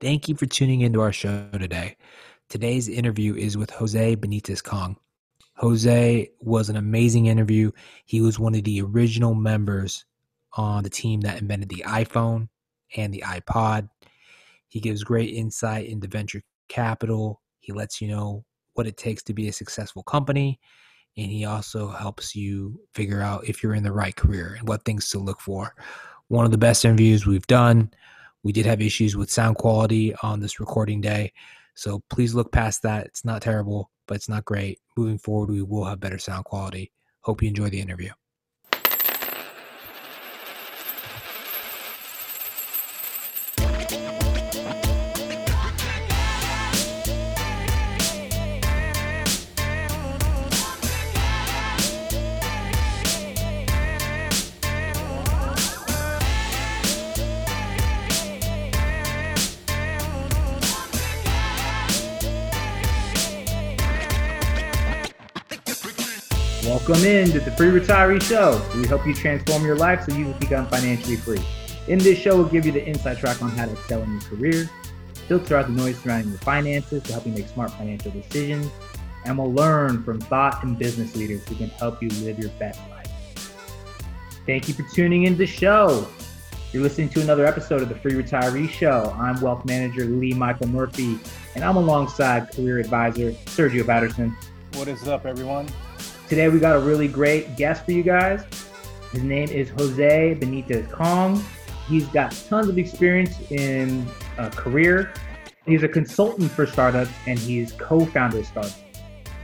Thank you for tuning into our show today. Today's interview is with Jose Benitez Cong. Jose was an amazing interview. He was one of the original members on the team that invented the iPhone and the iPod. He gives great insight into venture capital. He lets you know what it takes to be a successful company. And he also helps you figure out if you're in the right career and what things to look for. One of the best interviews we've done. We did have issues with sound quality on this recording day. So please look past that. It's not terrible, but it's not great. Moving forward, we will have better sound quality. Hope you enjoy the interview. In to the Free Retiree Show. We help you transform your life so you can become financially free. In this show, we'll give you the inside track on how to excel in your career, filter out the noise surrounding your finances to help you make smart financial decisions, and we'll learn from thought and business leaders who can help you live your best life. Thank you for tuning in to the show. You're listening to another episode of the Free Retiree Show. I'm Wealth Manager Lee Michael Murphy, and I'm alongside Career Advisor Sergio Batterson. What is up, everyone? Today we got a really great guest for you guys. His name is Jose Benitez Cong. He's got tons of experience in a career. He's a consultant for startups and he's co-founder of startups.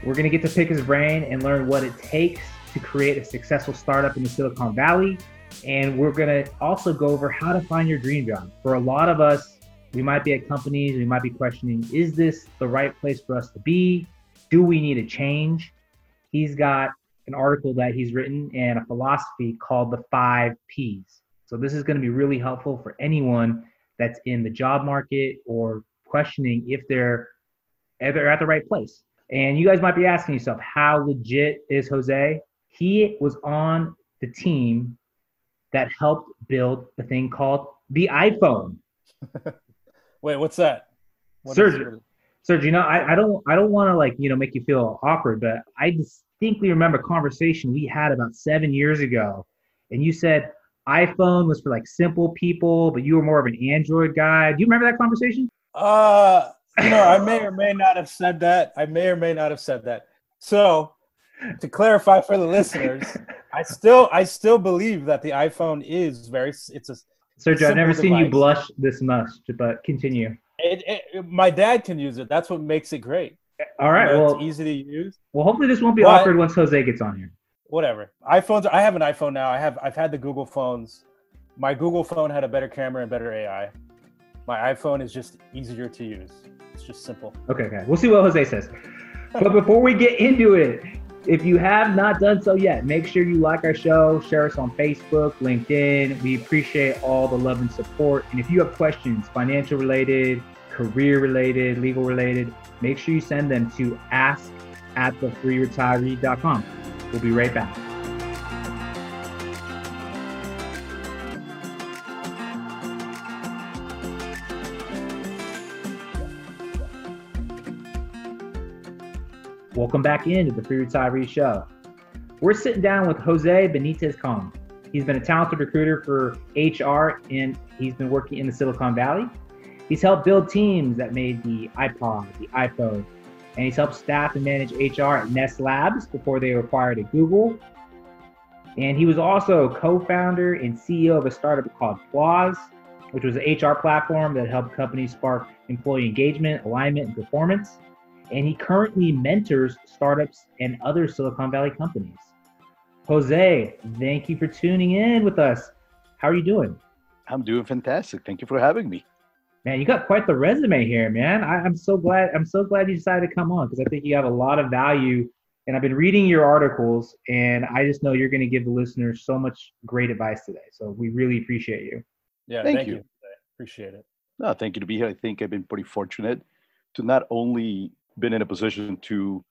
We're gonna get to pick his brain and learn what it takes to create a successful startup in the Silicon Valley. And we're gonna also go over how to find your dream job. For a lot of us, we might be at companies, we might be questioning, is this the right place for us to be? Do we need a change? He's got an article that he's written and a philosophy called the five P's. So this is going to be really helpful for anyone that's in the job market or questioning if they're they're at the right place. And you guys might be asking yourself, how legit is Jose? He was on the team that helped build the thing called the iPhone. Wait, what's that? What Serge, Serge, you know, I, I don't I don't want to like, you know, make you feel awkward, but I distinctly remember a conversation we had about seven years ago. And you said iPhone was for like simple people, but you were more of an Android guy. Do you remember that conversation? Uh you know, I may or may not have said that. I may or may not have said that. So to clarify for the listeners, I still I still believe that the iPhone is very it's a Sergio, I've never device. seen you blush this much, but continue. It, it, my dad can use it. That's what makes it great. All right. You know, well, it's easy to use. Well, hopefully this won't be but, awkward once Jose gets on here. Whatever. iPhones. I have an iPhone now. I have. I've had the Google phones. My Google phone had a better camera and better AI. My iPhone is just easier to use. It's just simple. Okay. Okay. We'll see what Jose says. but before we get into it, if you have not done so yet, make sure you like our show, share us on Facebook, LinkedIn. We appreciate all the love and support. And if you have questions, financial related, career related, legal related, make sure you send them to ask at thefreeretiree.com. We'll be right back. Welcome back into the Free Retiree Show. We're sitting down with Jose Benitez Cong. He's been a talented recruiter for HR and he's been working in the Silicon Valley. He's helped build teams that made the iPod, the iPhone, and he's helped staff and manage HR at Nest Labs before they were acquired at Google. And he was also co-founder and CEO of a startup called Plause, which was an HR platform that helped companies spark employee engagement, alignment, and performance and he currently mentors startups and other Silicon Valley companies. Jose, thank you for tuning in with us. How are you doing? I'm doing fantastic. Thank you for having me. Man, you got quite the resume here, man. I, am so glad. I'm so glad you decided to come on because I think you have a lot of value. And I've been reading your articles, and I just know you're going to give the listeners so much great advice today. So we really appreciate you. Yeah, thank, thank you. you. Appreciate it. No, thank you to be here. I think I've been pretty fortunate to not only been in a position to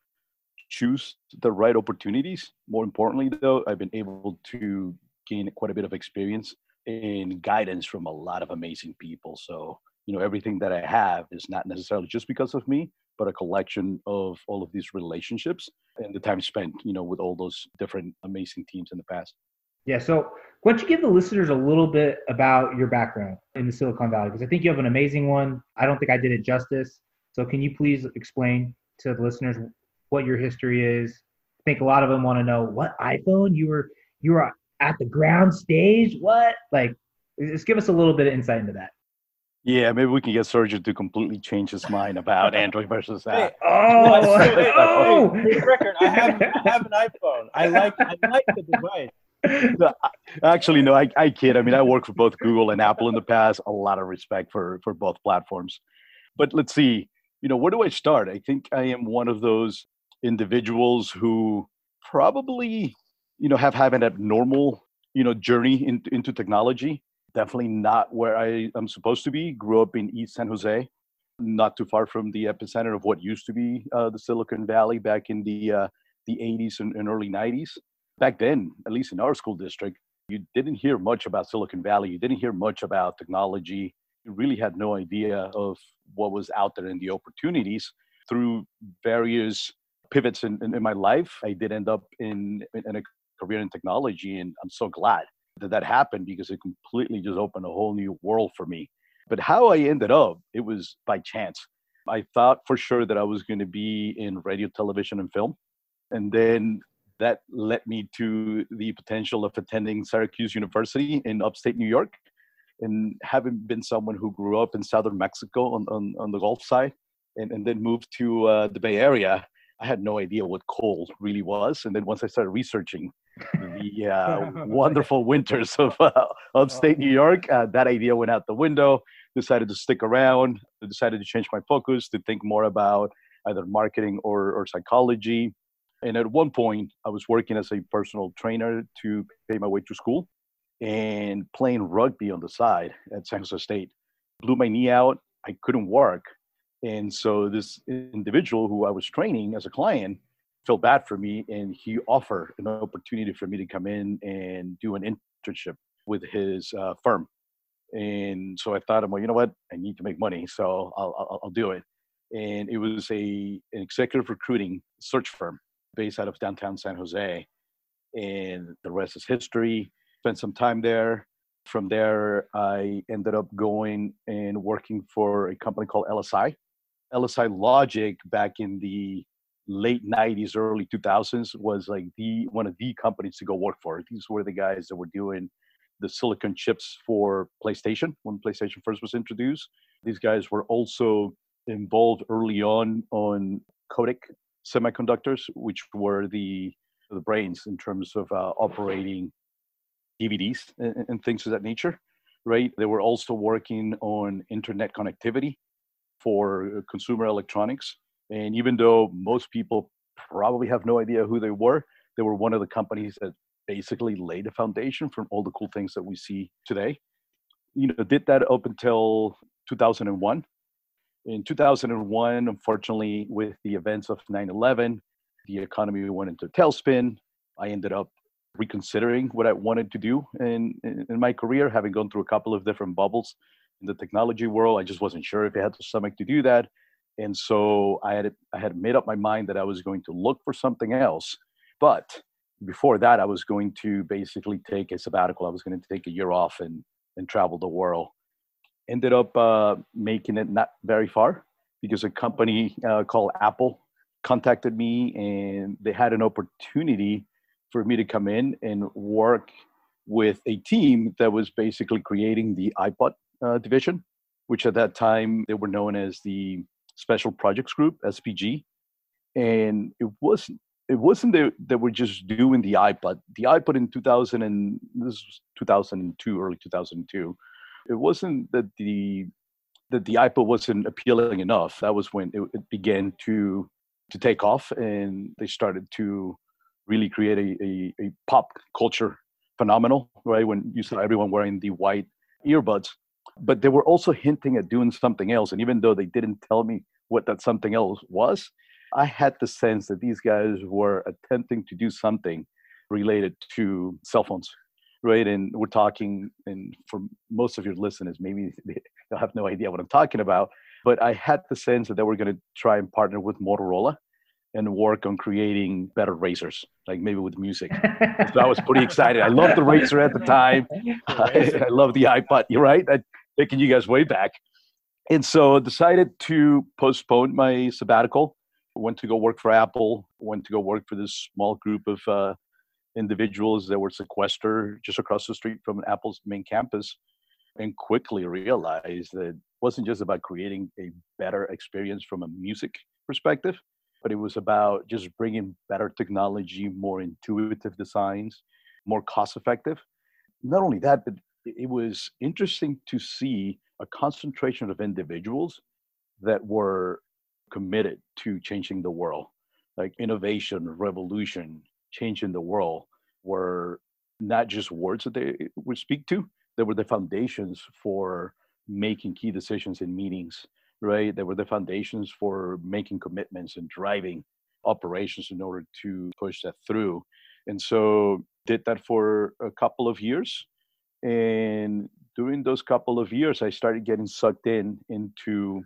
choose the right opportunities. More importantly, though, I've been able to gain quite a bit of experience and guidance from a lot of amazing people. So you know everything that i have is not necessarily just because of me but a collection of all of these relationships and the time spent you know with all those different amazing teams in the past yeah so why don't you give the listeners a little bit about your background in the silicon valley because i think you have an amazing one i don't think i did it justice so can you please explain to the listeners what your history is i think a lot of them want to know what iphone you were you were at the ground stage what like just give us a little bit of insight into that yeah, maybe we can get Sergio to completely change his mind about Android versus that. oh, hey, oh. hey, for the record, I have, I have an iPhone. I like I like the device. No, Actually, no, I, I kid. I mean, I worked for both Google and Apple in the past. A lot of respect for for both platforms. But let's see, you know, where do I start? I think I am one of those individuals who probably, you know, have had an abnormal, you know, journey in, into technology. Definitely not where I am supposed to be. Grew up in East San Jose, not too far from the epicenter of what used to be uh, the Silicon Valley back in the uh, the 80s and, and early 90s. Back then, at least in our school district, you didn't hear much about Silicon Valley. You didn't hear much about technology. Really had no idea of what was out there and the opportunities through various pivots in, in, in my life. I did end up in, in a career in technology, and I'm so glad that that happened because it completely just opened a whole new world for me. But how I ended up, it was by chance. I thought for sure that I was going to be in radio, television, and film. And then that led me to the potential of attending Syracuse University in upstate New York. And having been someone who grew up in southern Mexico on, on, on the Gulf side and, and then moved to uh, the Bay Area, I had no idea what cold really was. And then once I started researching the uh, wonderful winters of uh, upstate New York, uh, that idea went out the window. Decided to stick around. Decided to change my focus to think more about either marketing or, or psychology. And at one point, I was working as a personal trainer to pay my way through school and playing rugby on the side at San Jose State. Blew my knee out. I couldn't work. And so this individual who I was training as a client felt bad for me and he offered an opportunity for me to come in and do an internship with his uh, firm. And so I thought, well, you know what? I need to make money, so I'll, I'll, I'll do it. And it was a an executive recruiting search firm based out of downtown San Jose. And the rest is history. Spent some time there. From there, I ended up going and working for a company called LSI. LSI Logic back in the late 90s, early 2000s was like the one of the companies to go work for. These were the guys that were doing the silicon chips for PlayStation when PlayStation first was introduced. These guys were also involved early on on Kodak semiconductors, which were the the brains in terms of uh, operating DVDs and, and things of that nature. Right? They were also working on internet connectivity for uh, consumer electronics. And even though most people probably have no idea who they were, they were one of the companies that basically laid the foundation for all the cool things that we see today. You know, did that up until 2001. In 2001, unfortunately, with the events of 9 11, the economy went into a tailspin. I ended up reconsidering what I wanted to do in, in, my career, having gone through a couple of different bubbles in the technology world. I just wasn't sure if I had the stomach to do that. And so I had I had made up my mind that I was going to look for something else. But before that, I was going to basically take a sabbatical. I was going to take a year off and and travel the world. Ended up uh, making it not very far because a company uh, called Apple contacted me and they had an opportunity for me to come in and work with a team that was basically creating the iPod uh, division, which at that time they were known as the Special Projects Group (SPG), and it wasn't it wasn't that they were just doing the iPod. The iPod in 2000 and this was 2002, early 2002. It wasn't that the that the iPod wasn't appealing enough. That was when it, it began to to take off, and they started to really create a, a, a pop culture phenomenal. Right when you saw everyone wearing the white earbuds, but they were also hinting at doing something else. And even though they didn't tell me what that something else was, I had the sense that these guys were attempting to do something related to cell phones, right? And we're talking, and for most of your listeners, maybe they, they'll have no idea what I'm talking about. But I had the sense that they were going to try and partner with Motorola and work on creating better RAZRs, like maybe with music. so I was pretty excited. I loved the RAZR at the time. I, I love the iPod. You're right. I, taking you guys way back. And so I decided to postpone my sabbatical. Went to go work for Apple. Went to go work for this small group of uh, individuals that were sequestered just across the street from Apple's main campus, and quickly realized that it wasn't just about creating a better experience from a music perspective, but it was about just bringing better technology, more intuitive designs, more cost effective. Not only that, but it was interesting to see a concentration of individuals that were committed to changing the world like innovation revolution changing the world were not just words that they would speak to they were the foundations for making key decisions in meetings right they were the foundations for making commitments and driving operations in order to push that through and so did that for a couple of years and during those couple of years, I started getting sucked in into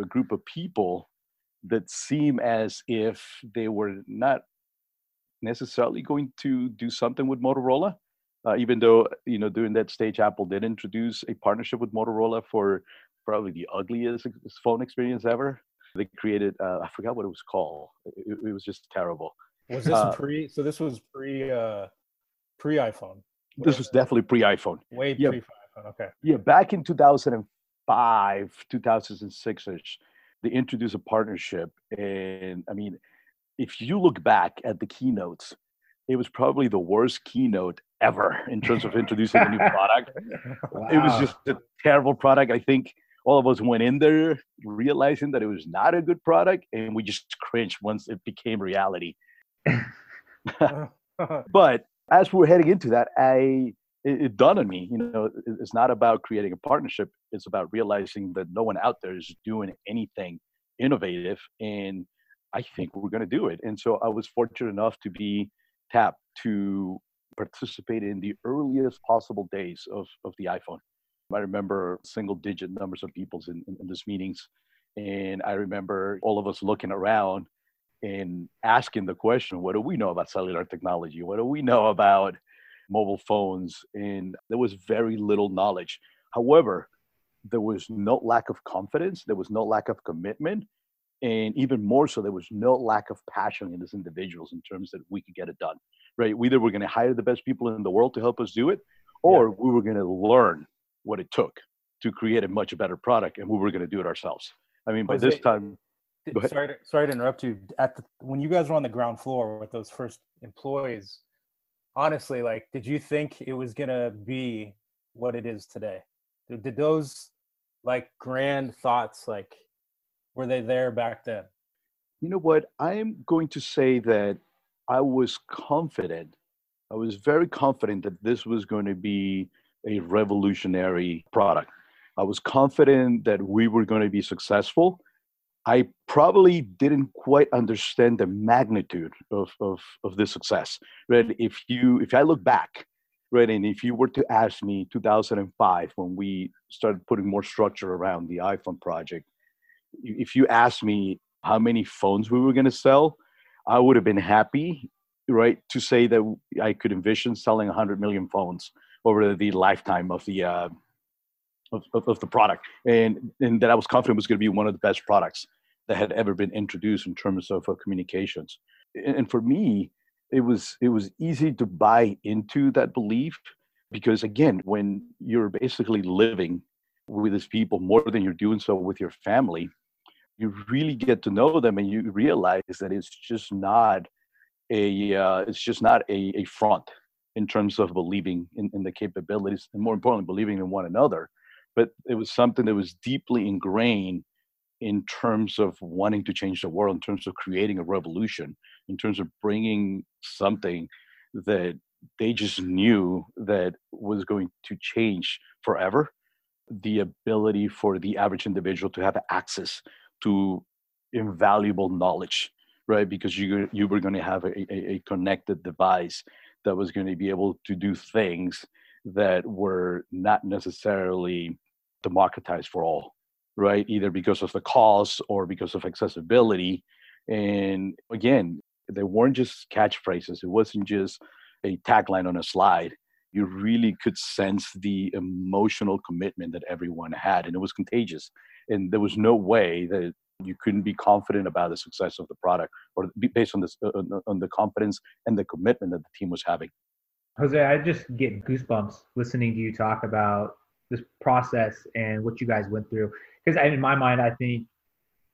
a group of people that seem as if they were not necessarily going to do something with Motorola. Uh, even though you know during that stage, Apple did introduce a partnership with Motorola for probably the ugliest phone experience ever. They created uh, I forgot what it was called. It, it was just terrible. Was this uh, pre? So this was pre uh, pre iPhone this was definitely pre iPhone. Way yeah. pre iPhone. Okay. Yeah, back in 2005, 2006 ish, they introduced a partnership, and I mean, if you look back at the keynotes, it was probably the worst keynote ever in terms of introducing a new product. wow. It was just a terrible product. I think all of us went in there realizing that it was not a good product, and we just cringed once it became reality. but as we are heading into that, I it, it dawned on me, you know, it's not about creating a partnership. It's about realizing that no one out there is doing anything innovative, and I think we're going to do it. And so I was fortunate enough to be tapped to participate in the earliest possible days of, of the iPhone. I remember single digit numbers of people in, in, in these meetings. And I remember all of us looking around and asking the question, what do we know about cellular technology? What do we know about mobile phones? And there was very little knowledge. However, there was no lack of confidence, there was no lack of commitment, and even more so, there was no lack of passion in these individuals in terms that we could get it done. Right? Either we're going to hire the best people in the world to help us do it, or yeah. we were going to learn what it took to create a much better product, and we were going to do it ourselves. I mean, by this time, sorry to, sorry to interrupt you. At the, when you guys were on the ground floor with those first employees, honestly, like, did you think it was gonna be what it is today? Did, did those like grand thoughts like were they there back then? You know what? I'm going to say that I was confident. I was very confident that this was going to be a revolutionary product. I was confident that we were going to be successful I probably didn't quite understand the magnitude of, of, of this success. Right? Mm-hmm. If you if I look back, right, and if you were to ask me 2005 when we started putting more structure around the iPhone project, if you asked me how many phones we were going to sell, I would have been happy, right, to say that I could envision selling 100 million phones over the lifetime of the uh, of, of, of, the product, and and that I was confident was going to be one of the best products that had ever been introduced in terms of uh, communications. And, and for me, it was it was easy to buy into that belief because again, when you're basically living with these people more than you're doing so with your family, you really get to know them and you realize that it's just not a uh, it's just not a, a front in terms of believing in, in the capabilities and more importantly believing in one another but it was something that was deeply ingrained in terms of wanting to change the world, in terms of creating a revolution, in terms of bringing something that they just knew that was going to change forever. The ability for the average individual to have access to invaluable knowledge, right? Because you you were going to have a, a, a connected device that was going to be able to do things that were not necessarily democratized for all, right? Either because of the cost or because of accessibility. And again, they weren't just catchphrases. It wasn't just a tagline on a slide. You really could sense the emotional commitment that everyone had, and it was contagious. And there was no way that you couldn't be confident about the success of the product or based on this uh, on the confidence and the commitment that the team was having. Jose i just get goosebumps listening to you talk about this process and what you guys went through. Because in my mind i think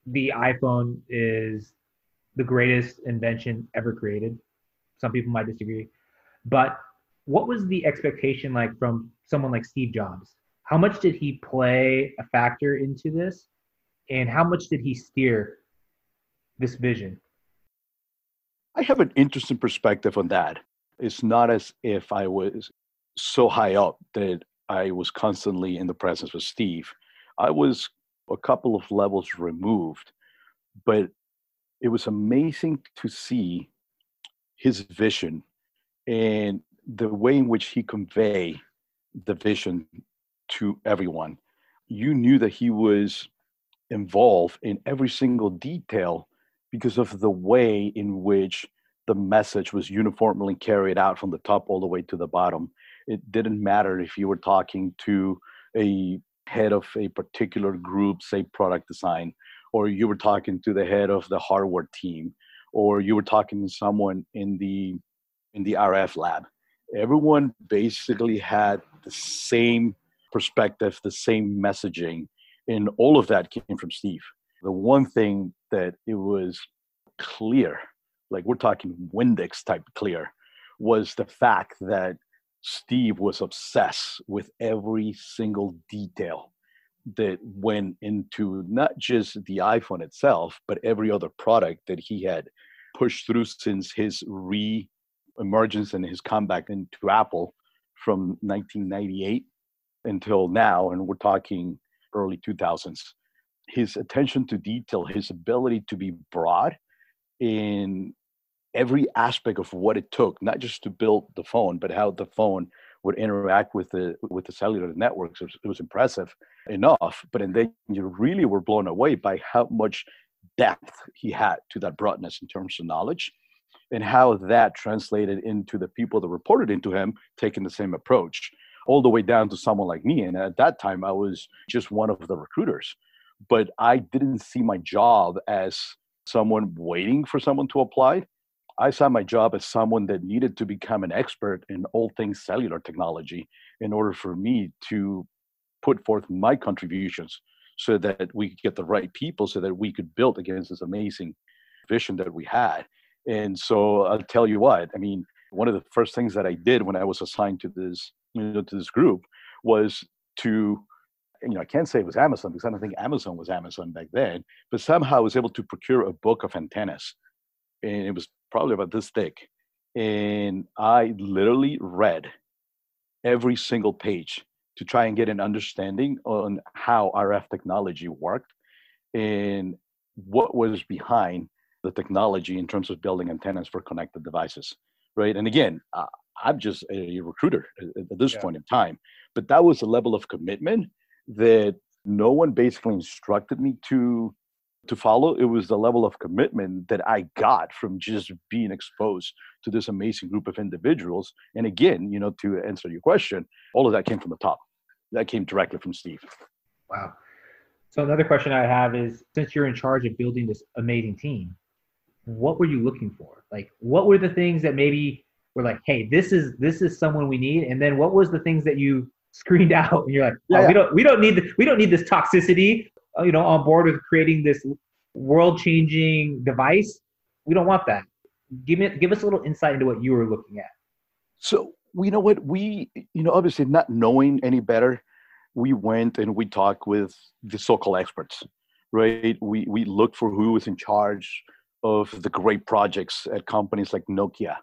the iphone is the greatest invention ever created. Some people might disagree. But what was the expectation like from someone like steve jobs? How much did he play a factor into this and how much did he steer this vision? I have an interesting perspective on that. It's not as if I was so high up that I was constantly in the presence of Steve. I was a couple of levels removed, but it was amazing to see his vision and the way in which he convey the vision to everyone. You knew that he was involved in every single detail because of the way in which the message was uniformly carried out from the top all the way to the bottom. It didn't matter if you were talking to a head of a particular group, say product design, or you were talking to the head of the hardware team, or you were talking to someone in the in the RF lab. Everyone basically had the same perspective, the same messaging, and all of that came from Steve. The one thing that it was clear, like we're talking Windex type clear, was the fact that Steve was obsessed with every single detail that went into not just the iPhone itself, but every other product that he had pushed through since his re emergence and his comeback into Apple from 1998 until now. And we're talking early 2000s. His attention to detail, his ability to be broad in every aspect of what it took, not just to build the phone, but how the phone would interact with the with the cellular networks. It was, it was impressive enough, but and then you really were blown away by how much depth he had to that broadness in terms of knowledge and how that translated into the people that reported into him taking the same approach all the way down to someone like me. And at that time, I was just one of the recruiters. But I didn't see my job as someone waiting for someone to apply. I saw my job as someone that needed to become an expert in all things cellular technology in order for me to put forth my contributions so that we could get the right people so that we could build against this amazing vision that we had. And so I'll tell you what, I mean, one of the first things that I did when I was assigned to this you know, to this group was to you know, I can't say it was Amazon because I don't think Amazon was Amazon back then, but somehow I was able to procure a book of antennas. And it was probably about this thick. And I literally read every single page to try and get an understanding on how RF technology worked and what was behind the technology in terms of building antennas for connected devices. Right. And again, uh, I'm just a recruiter at, this yeah. point in time. But that was a level of commitment that no one basically instructed me to to follow. It was the level of commitment that I got from just being exposed to this amazing group of individuals. And again, you know, to answer your question, all of that came from the top. That came directly from Steve. Wow. So another question I have is since you're in charge of building this amazing team, what were you looking for? Like what were the things that maybe we're like, hey, this is this is someone we need. And then what was the things that you screened out? And you're like, oh, yeah, we don't we don't need the, we don't need this toxicity, uh, you know, on board with creating this world changing device. We don't want that. Give me give us a little insight into what you were looking at. So you know what we you know obviously not knowing any better, we went and we talked with the so-called experts, right? We we looked for who was in charge of the great projects at companies like Nokia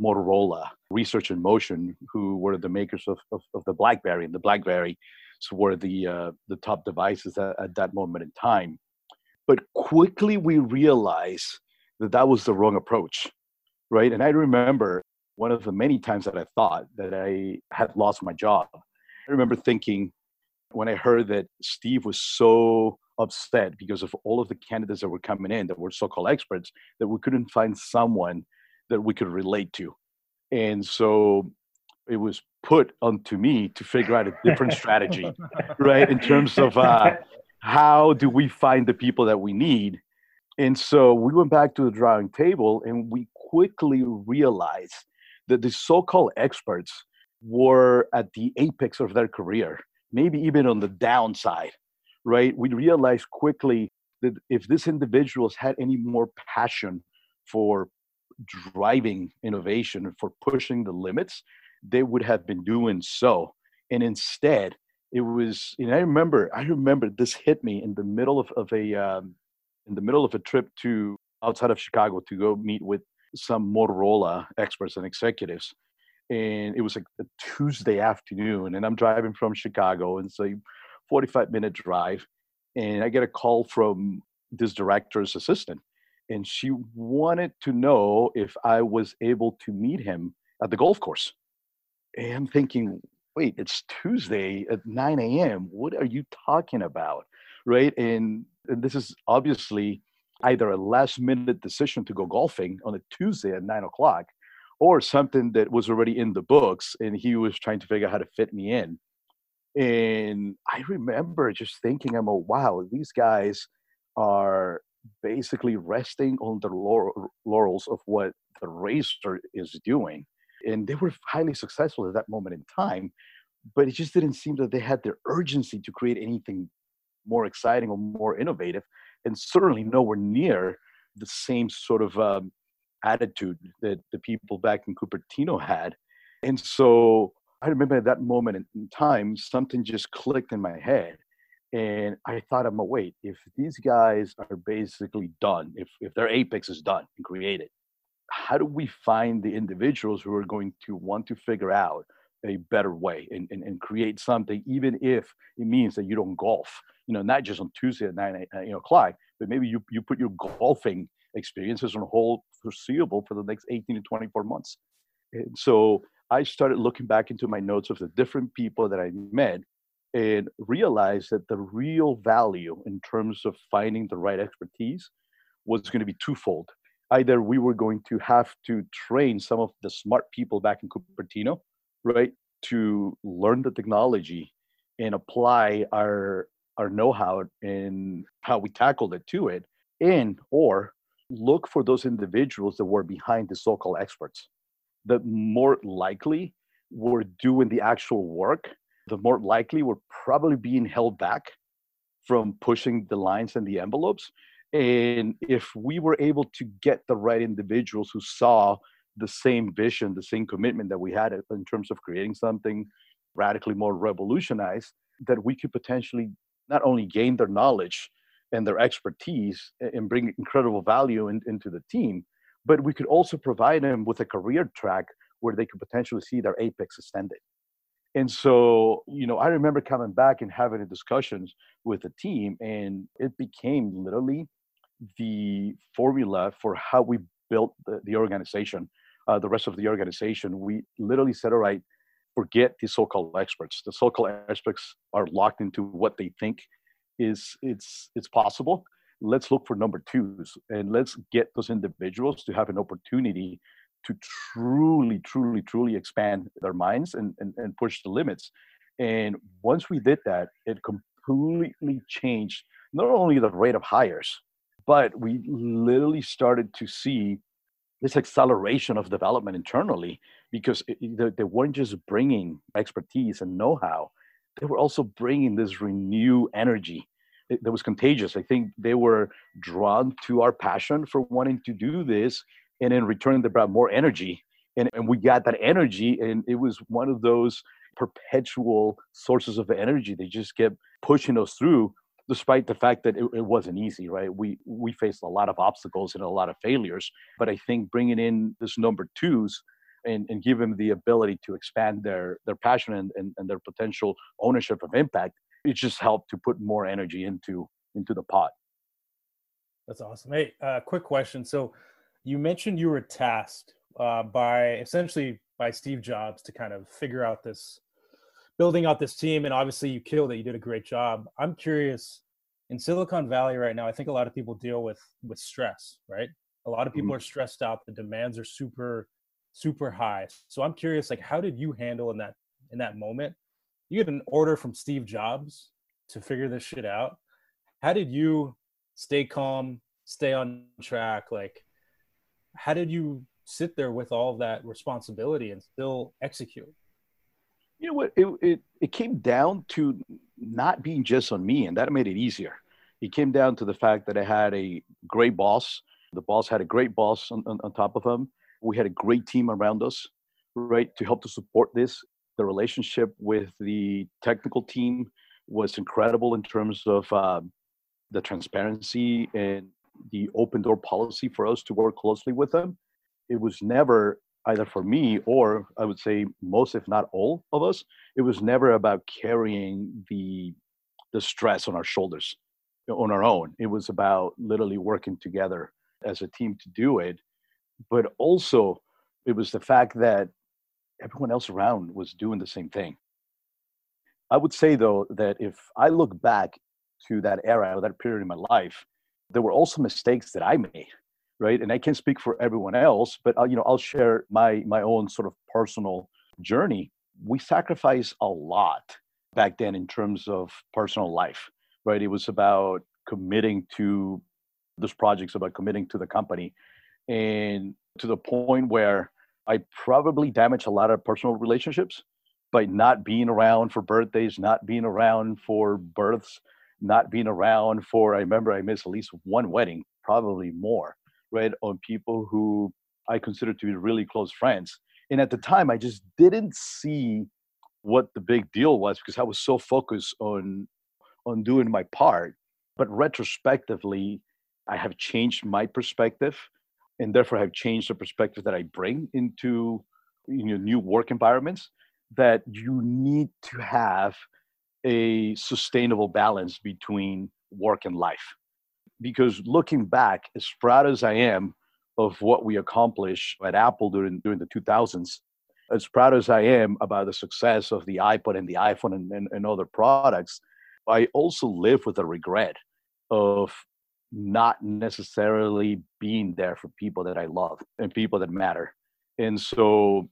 Motorola, Research in Motion, who were the makers of, of, of the BlackBerry, and the BlackBerry were the uh, the top devices at, at that moment in time. But quickly we realized that that was the wrong approach, right? And I remember one of the many times that I thought that I had lost my job. I remember thinking, when I heard that Steve was so upset because of all of the candidates that were coming in that were so-called experts that we couldn't find someone that we could relate to. And so it was put onto me to figure out a different strategy, right? In terms of uh, how do we find the people that we need. And so we went back to the drawing table and we quickly realized that the so called experts were at the apex of their career, maybe even on the downside, right? We realized quickly that if these individuals had any more passion for driving innovation for pushing the limits, they would have been doing so. And instead, it was, and I remember, I remember this hit me in the middle of, of a, um, in the middle of a trip to outside of Chicago to go meet with some Motorola experts and executives. And it was like a Tuesday afternoon, and I'm driving from Chicago, and it's a 45 minute drive. And I get a call from this director's assistant, and she wanted to know if I was able to meet him at the golf course. And I'm thinking, wait, it's Tuesday at 9 a.m. What are you talking about? Right. And, and this is obviously either a last minute decision to go golfing on a Tuesday at nine o'clock or something that was already in the books and he was trying to figure out how to fit me in. And I remember just thinking, I'm, oh, wow, these guys are basically resting on the laurels of what the RAZR is doing. And they were highly successful at that moment in time but it just didn't seem that they had the urgency to create anything more exciting or more innovative and certainly nowhere near the same sort of um, attitude that the people back in cupertino had. And so i remember at that moment in time something just clicked in my head and i thought i'm a wait if these guys are basically done if, if their apex is done and created how do we find the individuals who are going to want to figure out a better way and, and, and create something, even if it means that you don't golf, you know, not just on Tuesday at 9 uh, you know, o'clock, but maybe you, you put your golfing experiences on hold foreseeable for the next 18 to 24 months. And so I started looking back into my notes of the different people that I met and realized that the real value in terms of finding the right expertise was going to be twofold. Either we were going to have to train some of the smart people back in Cupertino, right, to learn the technology and apply our our know-how and how we tackled it to it, and or look for those individuals that were behind the so-called experts that more likely were doing the actual work, the more likely we're probably being held back from pushing the lines and the envelopes and if we were able to get the right individuals who saw the same vision, the same commitment that we had in terms of creating something radically more revolutionized, that we could potentially not only gain their knowledge and their expertise and bring incredible value in, into the team, but we could also provide them with a career track where they could potentially see their apex extended. And so, you know, I remember coming back and having discussions with the team, and it became literally the formula for how we built the, the organization, uh, the rest of the organization, we literally said, all right, forget the so-called experts. The so-called experts are locked into what they think is it's it's possible. Let's look for number twos and let's get those individuals to have an opportunity to truly, truly, truly expand their minds and, and, and push the limits. And once we did that, it completely changed not only the rate of hires, but we literally started to see this acceleration of development internally because it, they weren't just bringing expertise and know-how they were also bringing this renewed energy that was contagious i think they were drawn to our passion for wanting to do this and in return they brought more energy and, and we got that energy and it was one of those perpetual sources of energy they just kept pushing us through despite the fact that it, it, wasn't easy, right? We we faced a lot of obstacles and a lot of failures, but I think bringing in this number twos and, and give them the ability to expand their their passion and, and, and their potential ownership of impact, it just helped to put more energy into into the pot. That's awesome. Hey, uh, quick question. So you mentioned you were tasked uh, by essentially by Steve Jobs to kind of figure out this building out this team, and obviously you killed it. You did a great job. I'm curious in Silicon Valley right now. I think a lot of people deal with with stress, right? A lot of people Mhm. are stressed out. The demands are super super high. So I'm curious, like, how did you handle in that in that moment? You get an order from Steve Jobs to figure this shit out. How did you stay calm, stay on track? Like, how did you sit there with all that responsibility and still execute? you know what? It, it it came down to not being just on me and that made it easier. It came down to the fact that i had a great boss. The boss had a great boss on, on, on top of him. We had a great team around us right to help to support this. The relationship with the technical team was incredible in terms of um, the transparency and the open door policy for us to work closely with them it was never either for me or I would say most, if not all of us, it was never about carrying the the stress on our shoulders on our own. It was about literally working together as a team to do it. But also it was the fact that everyone else around was doing the same thing. I would say though that if I look back to that era or that period in my life, there were also mistakes that I made right? And i can't speak for everyone else but I'll, you know i'll share my my own sort of personal journey. We sacrificed a lot back then in terms of personal life right? It was about committing to this project's about committing to the company and to the point where i probably damaged a lot of personal relationships by not being around for birthdays not being around for births not being around for i remember i missed at least one wedding probably more right on people who i consider to be really close friends. And at the time i just didn't see what the big deal was because i was so focused on on doing my part. But retrospectively i have changed my perspective and therefore have changed the perspective that i bring into you know, new work environments that you need to have a sustainable balance between work and life because looking back, as proud as I am of what we accomplished at Apple during during the 2000s, as proud as I am about the success of the iPod and the iPhone and, and, and other products, I also live with a regret of not necessarily being there for people that I love and people that matter. And so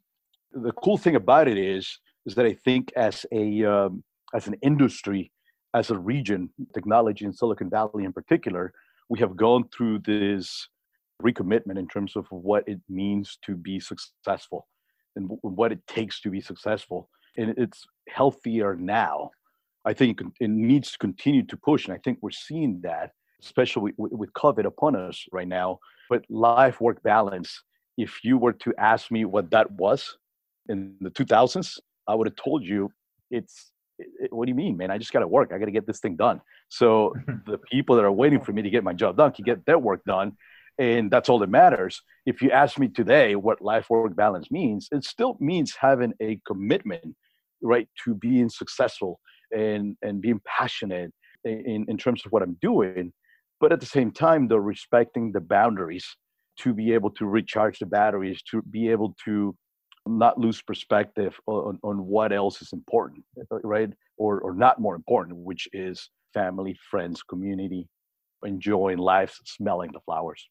the cool thing about it is is that I think as a um, as an industry as a region, technology in Silicon Valley in particular, we have gone through this recommitment in terms of what it means to be successful and what it takes to be successful. And it's healthier now. I think it needs to continue to push. And I think we're seeing that, especially with, COVID upon us right now. But life work balance, if you were to ask me what that was in the 2000s, I would have told you it's what do you mean, man? I just got to work. I got to get this thing done. So the people that are waiting for me to get my job done can get their work done. And that's all that matters. If you ask me today what life work balance means, it still means having a commitment, right, to being successful and, and being passionate in, in terms of what I'm doing. But at the same time, though, respecting the boundaries to be able to recharge the batteries, to be able to not lose perspective on, on what else is important, right? Or, or not more important, which is family, friends, community, enjoying life, smelling the flowers.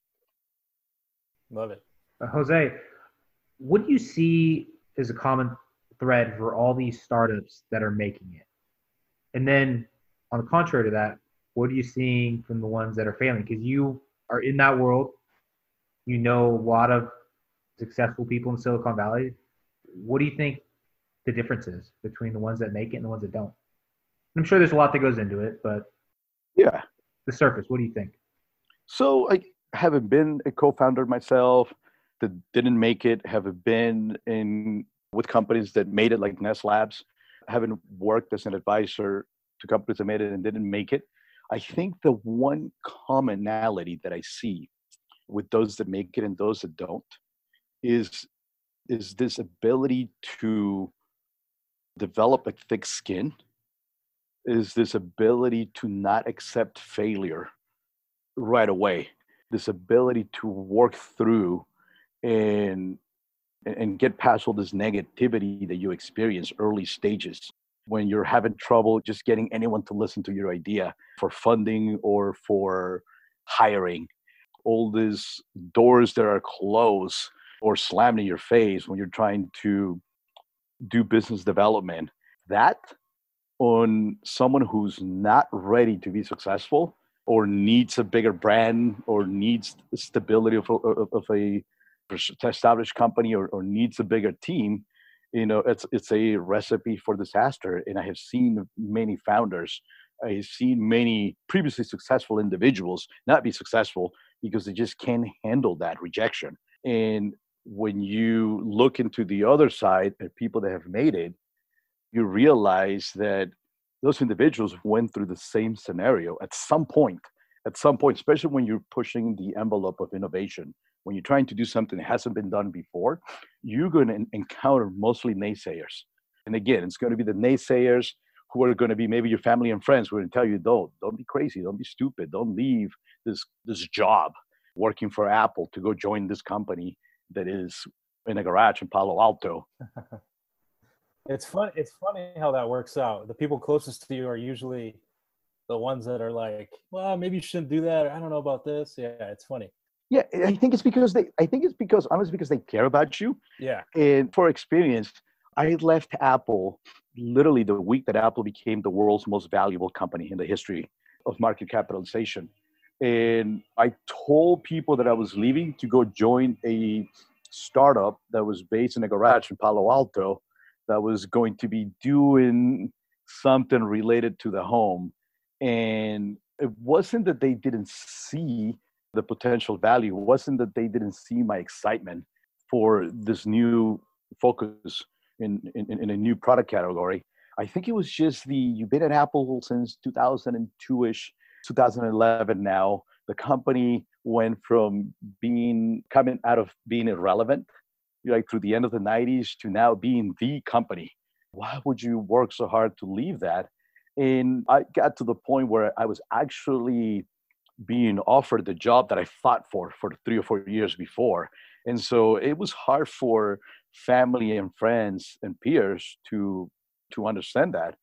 Love it. Uh, Jose, what do you see as a common thread for all these startups that are making it? And then, on the contrary to that, what are you seeing from the ones that are failing? Because you are in that world, you know a lot of successful people in Silicon Valley. What do you think the difference is between the ones that make it and the ones that don't? I'm sure there's a lot that goes into it, but yeah, the surface. What do you think? So I haven't been a co-founder myself that didn't make it. Haven't been in with companies that made it, like Nest Labs. Haven't worked as an advisor to companies that made it and didn't make it. I think the one commonality that I see with those that make it and those that don't is is this ability to develop a thick skin is this ability to not accept failure right away this ability to work through and and get past all this negativity that you experience early stages when you're having trouble just getting anyone to listen to your idea for funding or for hiring. All these doors that are closed or slammed in your face when you're trying to do business development. That on someone who's not ready to be successful or needs a bigger brand or needs stability of, of, a established company or, or needs a bigger team you know it's it's a recipe for disaster and i have seen many founders i have seen many previously successful individuals not be successful because they just can't handle that rejection and when you look into the other side at people that have made it you realize that those individuals went through the same scenario at some point at some point especially when you're pushing the envelope of innovation. When you're trying to do something that hasn't been done before you're going to encounter mostly naysayers. And again it's going to be the naysayers who are going to be maybe your family and friends who are going to tell you don't don't be crazy don't be stupid don't leave this this job working for apple to go join this company that is in a garage in palo alto It's fun. It's funny how that works out. The people closest to you are usually the ones that are like, "Well, maybe you shouldn't do that." Or, I don't know about this. Yeah, it's funny. Yeah, I think it's because they. I think it's because honestly because they care about you. Yeah. And for experience, I left Apple literally the week that Apple became the world's most valuable company in the history of market capitalization. And I told people that I was leaving to go join a startup that was based in a garage in Palo Alto that was going to be doing something related to the home. And it wasn't that they didn't see the potential value, it wasn't that they didn't see my excitement for this new focus in, in, in a new product category. I think it was just the you've been at Apple since 2002 ish, 2011 now. The company went from being coming out of being irrelevant like through the end of the 90s to now being the company. Why would you work so hard to leave that? And i got to the point where i was actually being offered the job that i fought for for three or four years before. And so it was hard for family and friends and peers to to understand that.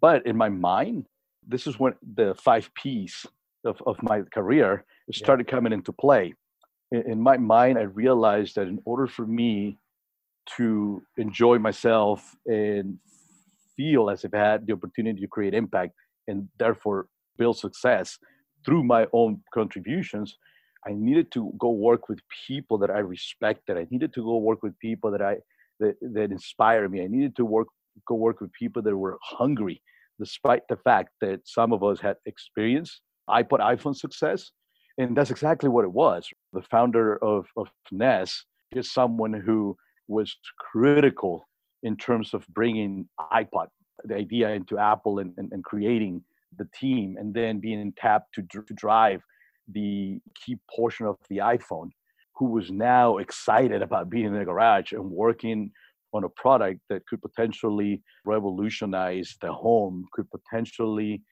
But in my mind this is when the five p's of, of my career started yeah. coming into play in my mind, I realized that in order for me to enjoy myself and feel as if I had the opportunity to create impact and therefore build success through my own contributions, I needed to go work with people that I respected. I needed to go work with people that I that, that inspire me. I needed to work go work with people that were hungry, despite the fact that some of us had experience iPod iPhone success and that's exactly what it was. The founder of, of Nest is someone who was critical in terms of bringing iPod, the idea into Apple and, and, and creating the team and then being tapped to, to drive the key portion of the iPhone, who was now excited about being in the garage and working on a product that could potentially revolutionize the home, could potentially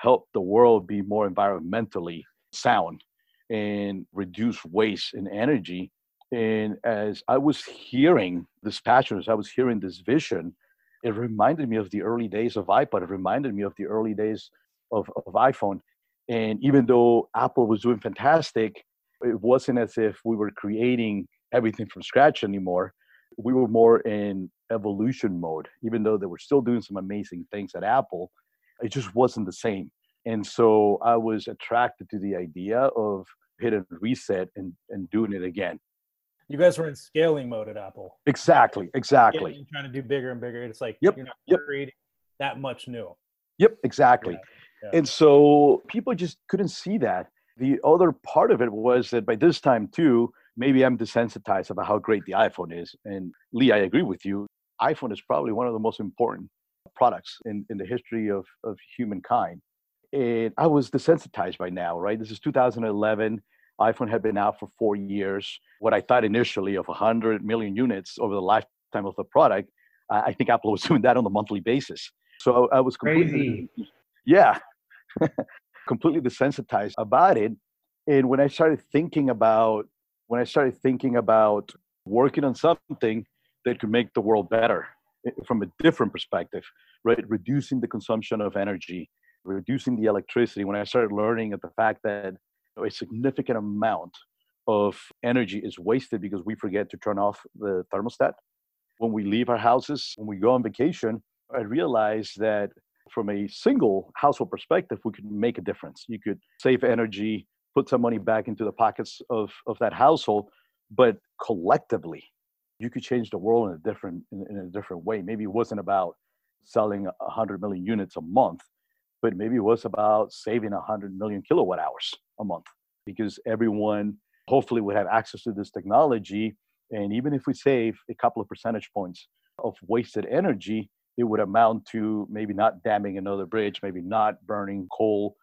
help the world be more environmentally sound and reduce waste and energy. And as I was hearing this passion, as I was hearing this vision, it reminded me of the early days of iPod. It reminded me of the early days of, of iPhone. And even though Apple was doing fantastic, it wasn't as if we were creating everything from scratch anymore. We were more in evolution mode, even though they were still doing some amazing things at Apple. It just wasn't the same. And so I was attracted to the idea of hit a reset and, and doing it again. You guys were in scaling mode at Apple. Exactly, exactly. Yeah, trying to do bigger and bigger. It's like yep, you're not yep. creating that much new. Yep, exactly. Yeah, yeah. And so people just couldn't see that. The other part of it was that by this time too, maybe I'm desensitized about how great the iPhone is. And Lee, I agree with you. iPhone is probably one of the most important products in, in the history of, of humankind and I was desensitized by now, right? This is 2011. iPhone had been out for four years. What I thought initially of 100 million units over the lifetime of the product, I think Apple was doing that on a monthly basis. So I, was completely, Crazy. yeah, completely desensitized about it. And when I started thinking about, when I started thinking about working on something that could make the world better, from a different perspective, right? Reducing the consumption of energy, reducing the electricity. When I started learning of the fact that a significant amount of energy is wasted because we forget to turn off the thermostat when we leave our houses, when we go on vacation, I realized that from a single household perspective, we could make a difference. You could save energy, put some money back into the pockets of, of that household, but collectively, you could change the world in a different in, in a different way. Maybe it wasn't about selling 100 million units a month, but maybe it was about saving 100 million kilowatt hours a month because everyone hopefully would have access to this technology and even if we save a couple of percentage points of wasted energy, it would amount to maybe not damming another bridge, maybe not burning coal,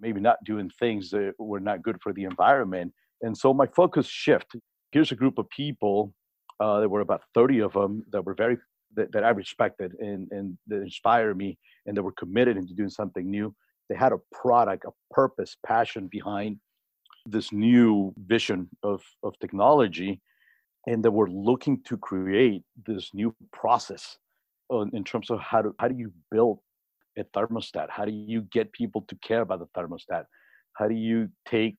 maybe not doing things that were not good for the environment. And so my focus shift. Here's a group of people. Uh, there were about 30 of them that were very that, that I respected and, and that inspired me and that were committed into doing something new. They had a product, a purpose, passion behind this new vision of, of technology and that we're looking to create this new process in terms of how do how do you build a thermostat how do you get people to care about the thermostat how do you take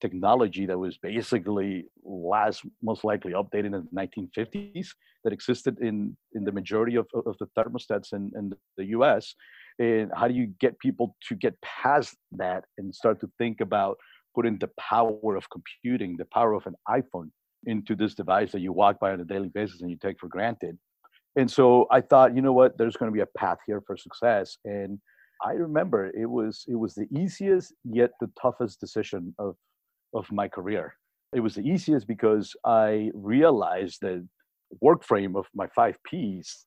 technology that was basically last most likely updated in the 1950s that existed in in the majority of, of the thermostats in, in the us and how do you get people to get past that and start to think about putting the power of computing the power of an iphone into this device that you walk by on a daily basis and you take for granted. And so I thought, you know what, there's going to be a path here for success. And I remember it was it was the easiest yet the toughest decision of of my career. It was the easiest because I realized that work frame of my five P's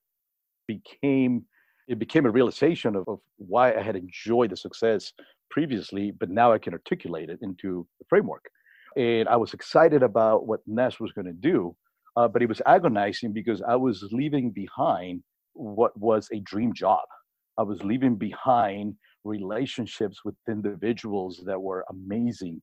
became it became a realization of, of why I had enjoyed the success previously, but now I can articulate it into the framework and I was excited about what Nest was going to do, uh, but it was agonizing because I was leaving behind what was a dream job. I was leaving behind relationships with individuals that were amazing,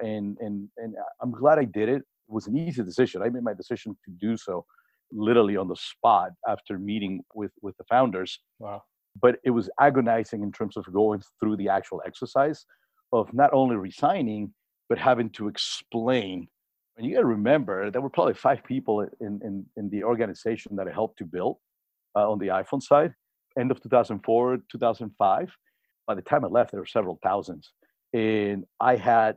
and and and I'm glad I did it. It was an easy decision. I made my decision to do so literally on the spot after meeting with with the founders. Wow. But it was agonizing in terms of going through the actual exercise of not only resigning but having to explain. And you got to remember, there were probably five people in, in, in the organization that I helped to build uh, on the iPhone side, end of 2004, 2005. By the time I left, there were several thousands. And I had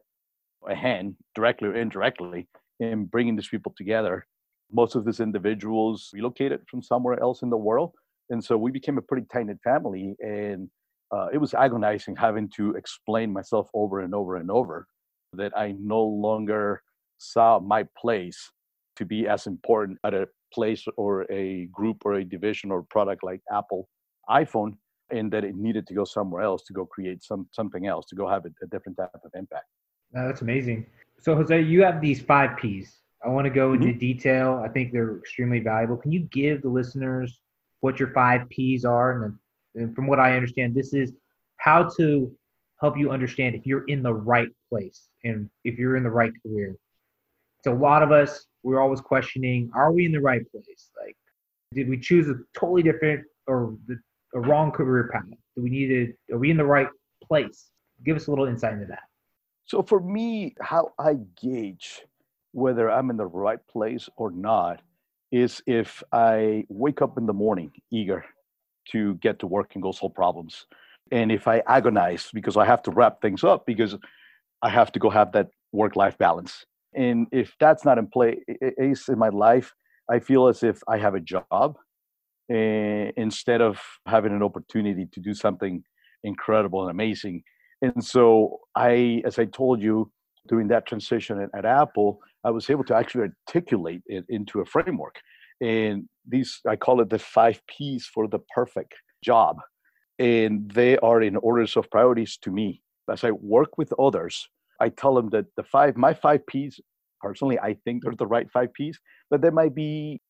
a hand, directly or indirectly, in bringing these people together. Most of these individuals relocated from somewhere else in the world. And so we became a pretty tight knit family. And uh, it was agonizing having to explain myself over and over and over that I no longer saw my place to be as important at a place or a group or a division or product like Apple iPhone, and that it needed to go somewhere else to go create some something else to go have a, a different type of impact. that's amazing. So Jose, you have these five P's. I want to go into mm-hmm. detail. I think they're extremely valuable. Can you give the listeners what your five P's are? And, then, and from what I understand, this is how to help you understand if you're in the right place and if you're in the right career. So a lot of us, we're always questioning, are we in the right place? Like, did we choose a totally different or the, a wrong career path? Do we need to, are we in the right place? Give us a little insight into that. So for me, how I gauge whether I'm in the right place or not is if I wake up in the morning eager to get to work and go solve problems and if I agonize because I have to wrap things up because I have to go have that work life balance. And if that's not in play, place in my life, I feel as if I have a job uh, instead of having an opportunity to do something incredible and amazing. And so I, as I told you, during that transition at Apple, I was able to actually articulate it into a framework. And these, I call it the five P's for the perfect job and they are in orders of priorities to me. As I work with others, I tell them that the five, my five P's, personally, I think are mm. the right five P's, but there might be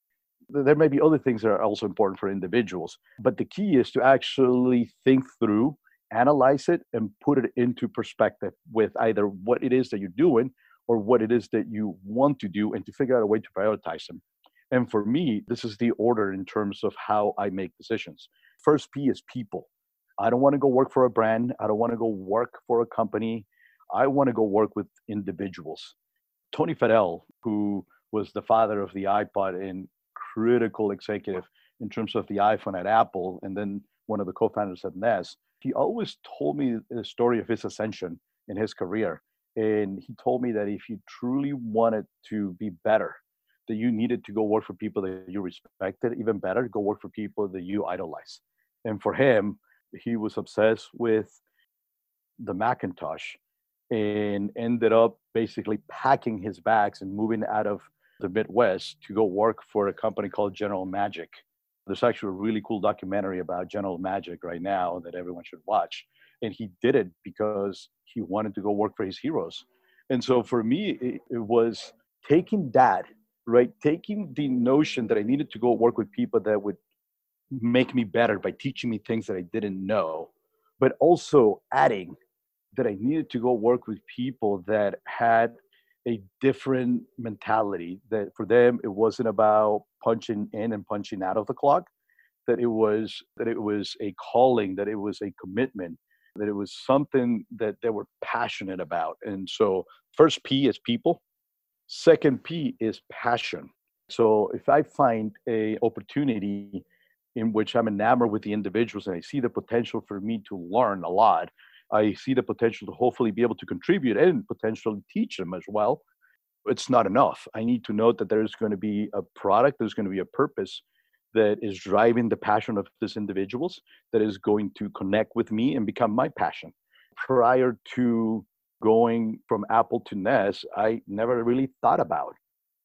there may be other things that are also important for individuals. But the key is to actually think through, analyze it, and put it into perspective with either what it is that you're doing or what it is that you want to do, and to figure out a way to prioritize them. And for me, this is the order in terms of how I make decisions. First P is people. I don't want to go work for a brand. I don't want to go work for a company. I want to go work with individuals. Tony Fadell, who was the father of the iPod and critical executive in terms of the iPhone at Apple, and then one of the co-founders at Nest, he always told me the story of his ascension in his career. And he told me that if you truly wanted to be better, that you needed to go work for people that you respected, even better, go work for people that you idolize. And for him, he was obsessed with the Macintosh and ended up basically packing his bags and moving out of the Midwest to go work for a company called General Magic. There's actually a really cool documentary about General Magic right now that everyone should watch. And he did it because he wanted to go work for his heroes. And so for me, it, it was taking that, right? Taking the notion that I needed to go work with people that would make me better by teaching me things that I didn't know, but also adding that I needed to go work with people that had a different mentality that for them it wasn't about punching in and punching out of the clock that it was that it was a calling that it was a commitment that it was something that they were passionate about. And so first p is people. Second p is passion. So if i find a opportunity in which i'm enamored with the individuals and i see the potential for me to learn a lot I see the potential to hopefully be able to contribute and potentially teach them as well. It's not enough. I need to know that there's going to be a product, there's going to be a purpose that is driving the passion of these individuals, that is going to connect with me and become my passion. Prior to going from Apple to Nest, I never really thought about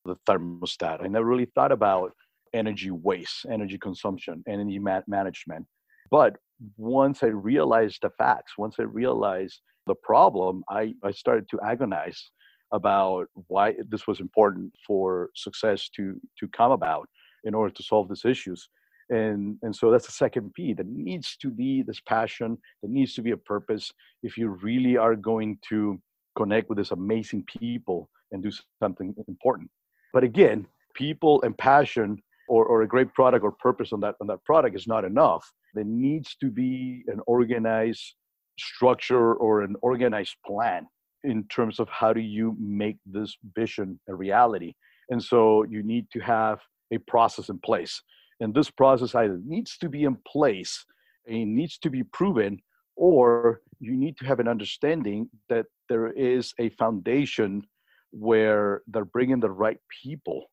the thermostat. I never really thought about energy waste, energy consumption, energy ma- management. But once I realized the facts, once I realized the problem, I, I started to agonize about why this was important for success to to come about in order to solve these issues. And, and so that's the second P. There needs to be this passion, there needs to be a purpose if you really are going to connect with these amazing people and do something important. But again, people and passion or, or a great product or purpose on that on that product is not enough there needs to be an organized structure or an organized plan in terms of how do you make this vision a reality. And so you need to have a process in place. And this process either needs to be in place and needs to be proven or you need to have an understanding that there is a foundation where they're bringing the right people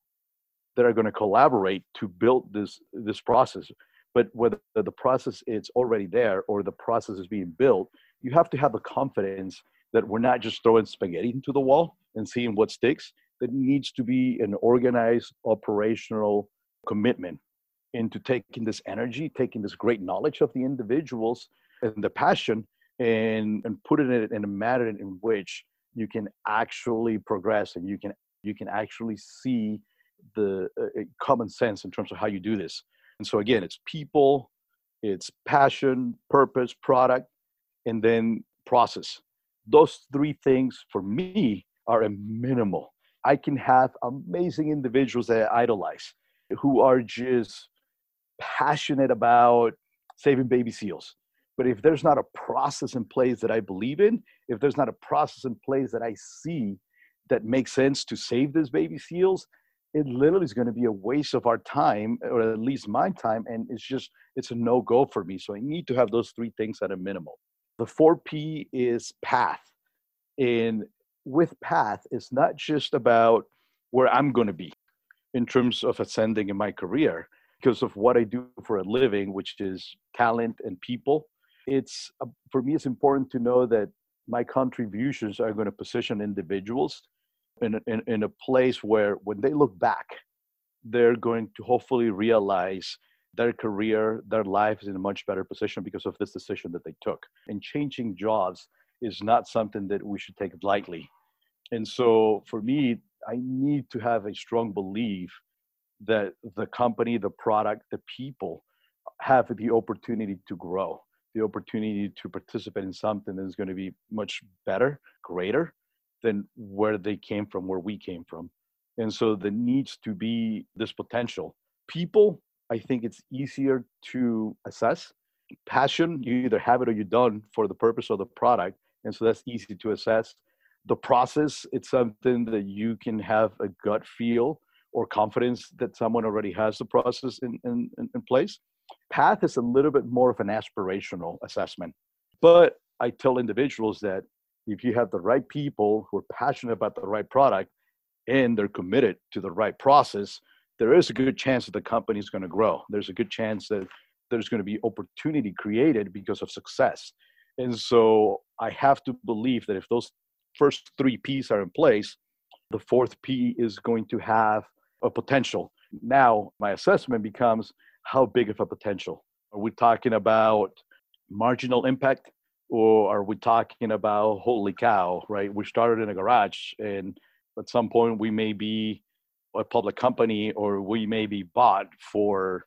that are going to collaborate to build this this process. But whether the process is already there or the process is being built you have to have the confidence that we're not just throwing spaghetti into the wall and seeing what sticks. That needs to be an organized operational commitment into taking this energy taking this great knowledge of the individuals and the passion and and putting it in a manner in which you can actually progress and you can you can actually see the uh, common sense in terms of how you do this and so again, it's people, it's passion, purpose, product, and then process. Those three things for me are a minimal. I can have amazing individuals that I idolize who are just passionate about saving baby seals. But if there's not a process in place that I believe in, if there's not a process in place that I see that makes sense to save these baby seals, it literally is going to be a waste of our time or at least my time and it's just it's a no go for me. So i need to have those three things at a minimal. The 4p is path. And with path it's not just about where i'm going to be in terms of ascending in my career because of what i do for a living which is talent and people. It's uh, for me it's important to know that my contributions are going to position individuals in, in, in a place where when they look back, they're going to hopefully realize their career, their life is in a much better position because of this decision that they took. And changing jobs is not something that we should take lightly. And so for me, I need to have a strong belief that the company, the product, the people have the opportunity to grow, the opportunity to participate in something that is going to be much better, greater, than where they came from, where we came from. And so there needs to be this potential. People, I think it's easier to assess. Passion, you either have it or you don't for the purpose of the product. And so that's easy to assess. The process, it's something that you can have a gut feel or confidence that someone already has the process in, in, in place. Path is a little bit more of an aspirational assessment. But I tell individuals that if you have the right people who are passionate about the right product and they're committed to the right process, there is a good chance that the company is going to grow. There's a good chance that there's going to be opportunity created because of success. And so I have to believe that if those first three P's are in place, the fourth P is going to have a potential. Now, my assessment becomes how big of a potential? Are we talking about marginal impact? Or are we talking about holy cow, right? We started in a garage and at some point we may be a public company or we may be bought for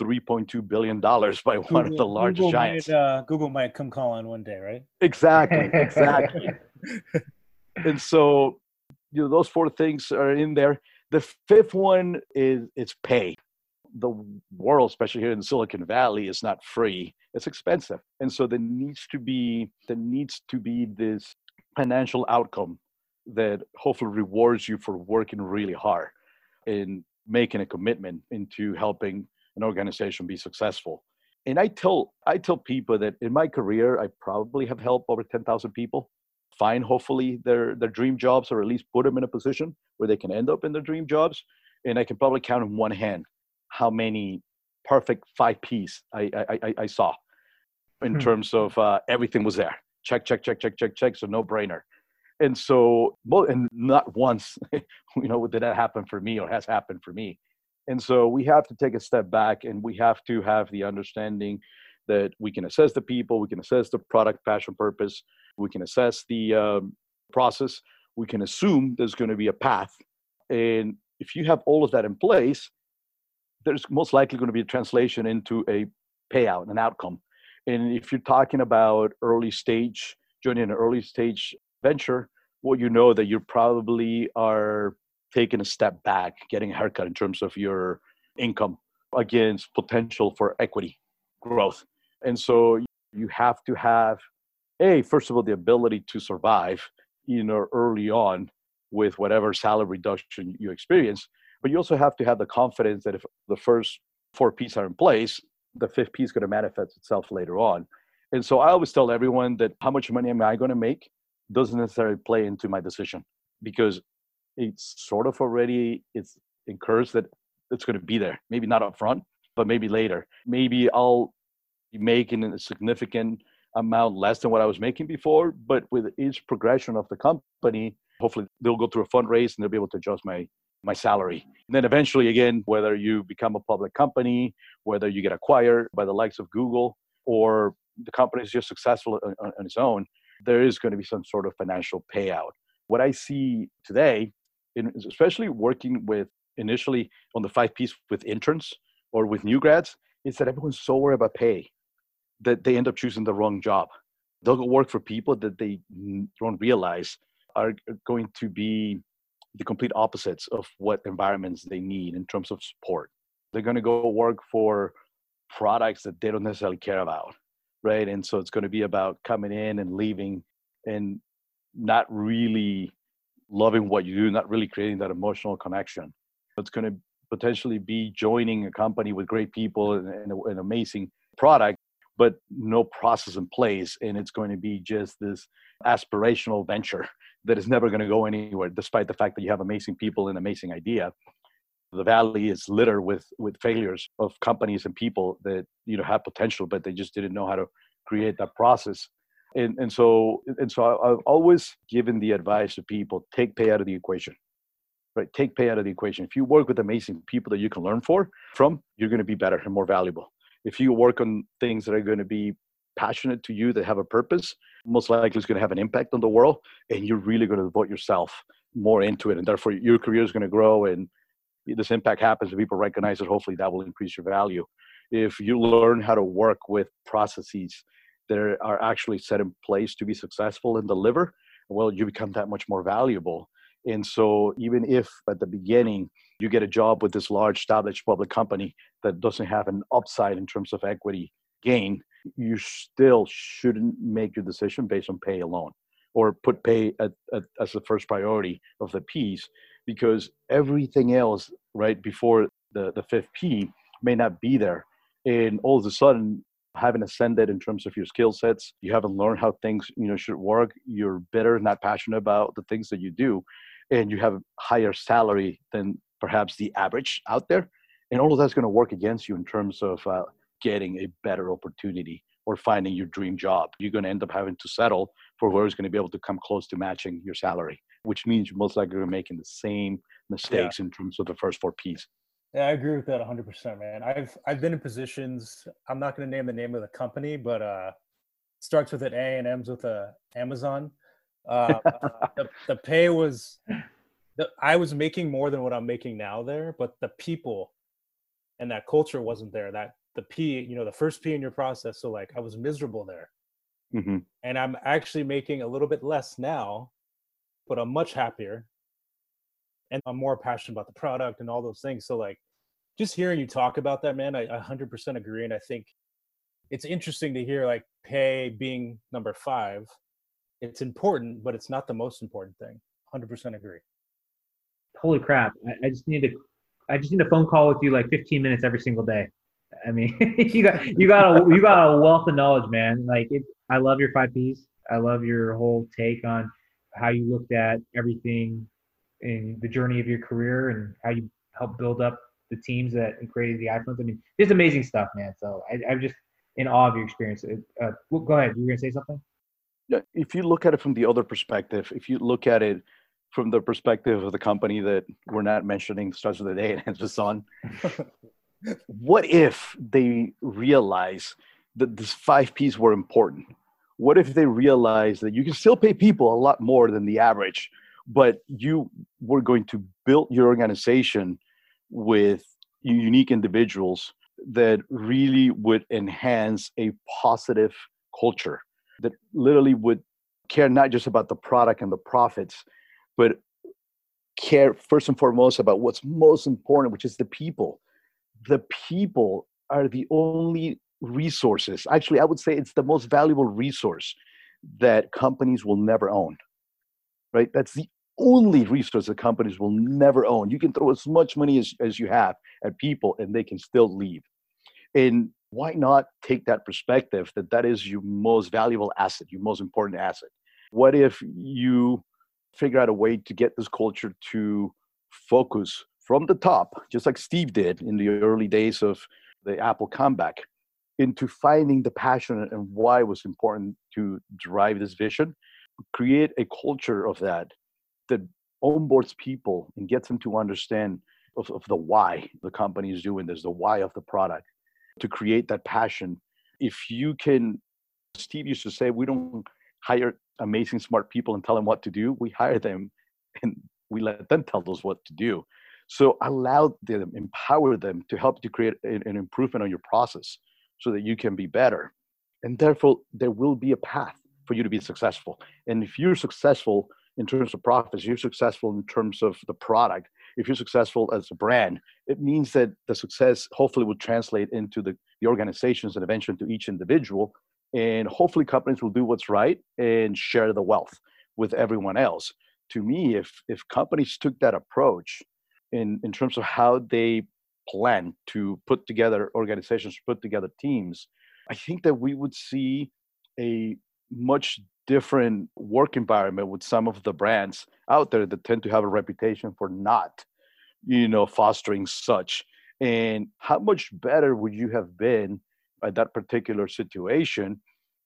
3.2 billion dollars by Google, one of the largest Google giants. Might, uh, Google might come calling one day, right? Exactly, exactly. and so, you know, those four things are in there. The fifth one is it's pay. The world, especially here in Silicon Valley, is not free. It's expensive, and so there needs to be there needs to be this financial outcome that hopefully rewards you for working really hard and making a commitment into helping an organization be successful. And I tell I tell people that in my career, I probably have helped over ten thousand people find hopefully their their dream jobs or at least put them in a position where they can end up in their dream jobs and i can probably count in one hand how many perfect five p's i i, I, I saw in Hmm. terms of uh, everything was there. Check check check check check check so no brainer. And so well and not once you know did that happen for me or has happened for me. And so we have to take a step back and we have to have the understanding that we can assess the people we can assess the product passion purpose we can assess the um, process we can assume there's going to be a path. And if you have all of that in place there's most likely going to be a translation into a payout an outcome. And if you're talking about early stage joining an early stage venture well you know that you probably are taking a step back getting a haircut in terms of your income against potential for equity growth. And so you have to have a first of all the ability to survive you know early on with whatever salary reduction you experience but you also have to have the confidence that if the first four pieces are in place the fifth piece is going to manifest itself later on and so i always tell everyone that how much money am i going to make doesn't necessarily play into my decision because it's sort of already it's incurs that it's going to be there maybe not up front but maybe later maybe i'll be making a significant amount less than what I was making before. But with each progression of the company, hopefully they'll go through a fundraise and they'll be able to adjust my my salary. And then eventually, again, whether you become a public company, whether you get acquired by the likes of Google, or the company is just successful on, on its own, there is going to be some sort of financial payout. What I see today, in, especially working with initially on the five piece with interns or with new grads, is that everyone's so worried about pay that they end up choosing the wrong job. They'll go work for people that they don't realize are going to be the complete opposites of what environments they need in terms of support. They're going to go work for products that they don't necessarily care about, right? And so it's going to be about coming in and leaving and not really loving what you do, not really creating that emotional connection. It's going to potentially be joining a company with great people and, and an amazing product but no process in place and it's going to be just this aspirational venture that is never going to go anywhere despite the fact that you have amazing people and amazing idea. The valley is littered with with failures of companies and people that you know have potential but they just didn't know how to create that process. And and so and so i've always given the advice to people take pay out of the equation right? Take pay out of the equation. If you work with amazing people that you can learn for from you're going to be better and more valuable. If you work on things that are going to be passionate to you that have a purpose most likely it's going to have an impact on the world and you're really going to devote yourself more into it and therefore your career is going to grow and this impact happens and people recognize it hopefully that will increase your value. If you learn how to work with processes that are actually set in place to be successful and deliver well you become that much more valuable. And so, even if at the beginning you get a job with this large established public company that doesn't have an upside in terms of equity gain, you still shouldn't make your decision based on pay alone or put pay at, at, as the first priority of the piece because everything else right before the, the fifth P may not be there. And all of a sudden, haven't ascended in terms of your skill sets, you haven't learned how things you know should work, you're bitter, not passionate about the things that you do, and you have a higher salary than perhaps the average out there. And all of that's going to work against you in terms of uh, getting a better opportunity or finding your dream job. You're going to end up having to settle for where it's going to be able to come close to matching your salary, which means you're most likely making the same mistakes yeah. in terms of the first four P's. Yeah, I agree with that 100%, man. I've I've been in positions. I'm not going to name the name of the company, but uh, starts with an A and ends with a Amazon. Uh, the, the pay was, the, I was making more than what I'm making now there, but the people and that culture wasn't there. That the P, you know, the first P in your process. So like, I was miserable there, mm-hmm. and I'm actually making a little bit less now, but I'm much happier and I'm more passionate about the product and all those things. So like just hearing you talk about that, man, I, 100% agree. And I think it's interesting to hear like pay being number five. It's important, but it's not the most important thing. 100% agree. Holy crap! I, I just need to, I just need a phone call with you like 15 minutes every single day. I mean, you got you got a you got a wealth of knowledge, man. Like it, I love your five P's. I love your whole take on how you looked at everything in the journey of your career and how you helped build up the teams that created the iPhones. I mean, it's amazing stuff, man. So I, am just in awe of your experience. Uh, go ahead. You were gonna say something? Yeah. If you look at it from the other perspective, if you look at it from the perspective of the company that we're not mentioning starts with a day and ends with on, what if they realize that these five P's were important? What if they realize that you can still pay people a lot more than the average, but you were going to build your organization with unique individuals that really would enhance a positive culture that literally would care not just about the product and the profits but care first and foremost about what's most important which is the people the people are the only resources actually i would say it's the most valuable resource that companies will never own right that's the only resource that companies will never own. You can throw as much money as, as you have at people and they can still leave. And why not take that perspective that that is your most valuable asset, your most important asset? What if you figure out a way to get this culture to focus from the top, just like Steve did in the early days of the Apple comeback, into finding the passion and why it was important to drive this vision? Create a culture of that that onboards people and gets them to understand of, of the why the company is doing this, the why of the product, to create that passion. If you can, Steve used to say, we don't hire amazing smart people and tell them what to do. We hire them and we let them tell us what to do. So allow them, empower them to help to create an improvement on your process so that you can be better. And therefore, there will be a path for you to be successful. And if you're successful in terms of profits, you're successful in terms of the product, if you're successful as a brand, it means that the success hopefully will translate into the, the organizations and eventually to each individual. And hopefully companies will do what's right and share the wealth with everyone else. To me, if if companies took that approach in, in terms of how they plan to put together organizations, put together teams, I think that we would see a much different work environment with some of the brands out there that tend to have a reputation for not you know fostering such. And how much better would you have been at that particular situation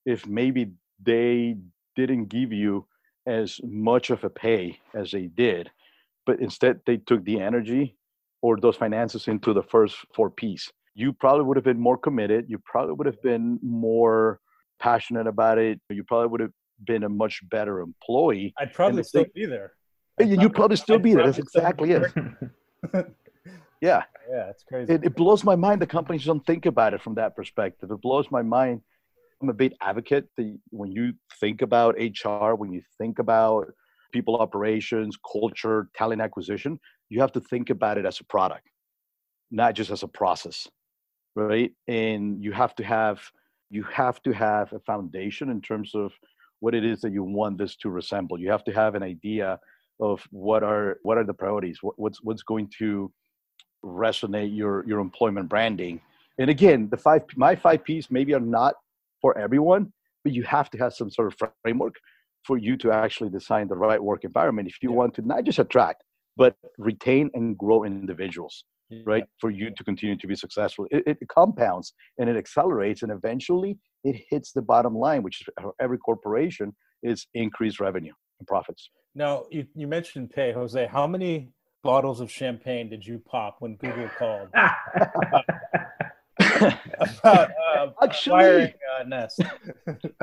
if maybe they didn't give you as much of a pay as they did but instead they took the energy or those finances into the first four P's. You probably would have been more committed. You probably would have been more passionate about it. You probably would have been a much better employee. I'd probably still be there. I'd you'd probably, probably still I'd be there. That's exactly it. yeah. Yeah, it's crazy. It, it blows my mind The companies don't think about it from that perspective. It blows my mind. I'm a big advocate that when you think about HR, when you think about people operations, culture, talent acquisition, you have to think about it as a product, not just as a process, right? And you have to have you have to have a foundation in terms of what it is that you want this to resemble. You have to have an idea of what are what are the priorities, what, what's what's going to resonate your your employment branding. And again, the five my five P's maybe are not for everyone, but you have to have some sort of framework for you to actually design the right work environment if you yeah. want to not just attract but retain and grow individuals yeah. right? For you to continue to be successful. It, it, compounds and it accelerates and eventually it hits the bottom line which is every corporation is increased revenue and profits. Now you, you mentioned pay jose how many bottles of champagne did you pop when google called? About uh, actually uh, nest.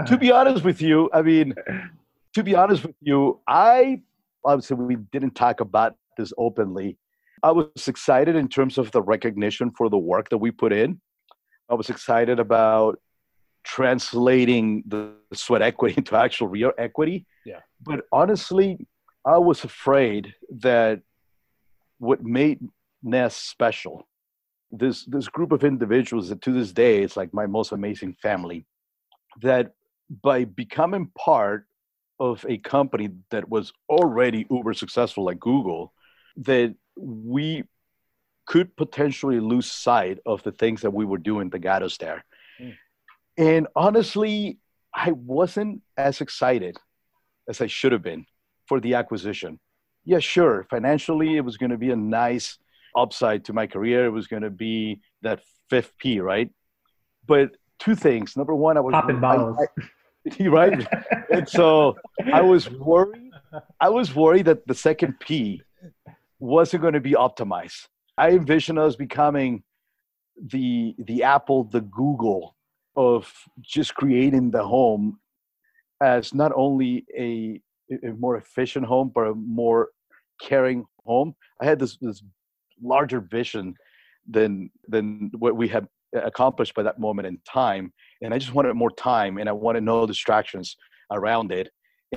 to be honest with you i mean to be honest with you, I obviously we didn't talk about this openly. I was excited in terms of the recognition for the work that we put in. I was excited about translating the sweat equity into actual real equity. Yeah. But honestly, I was afraid that what made Nest special, this this group of individuals that to this day it's like my most amazing family, that by becoming part of a company that was already uber successful like Google that we could potentially lose sight of the things that we were doing that got us there. Mm. And honestly, I wasn't as excited as I should have been for the acquisition. Yeah, sure. Financially, it was going to be a nice upside to my career. It was going to be that fifth P, right? But two things. Number one, I was popping bottles. I, right? and so I was worried. I was worried that the second P wasn't going to be optimized. I envisioned us becoming the the Apple, the Google of just creating the home as not only a, a more efficient home, but a more caring home. I had this this larger vision than than what we had accomplished by that moment in time and i just wanted more time and i wanted no distractions around it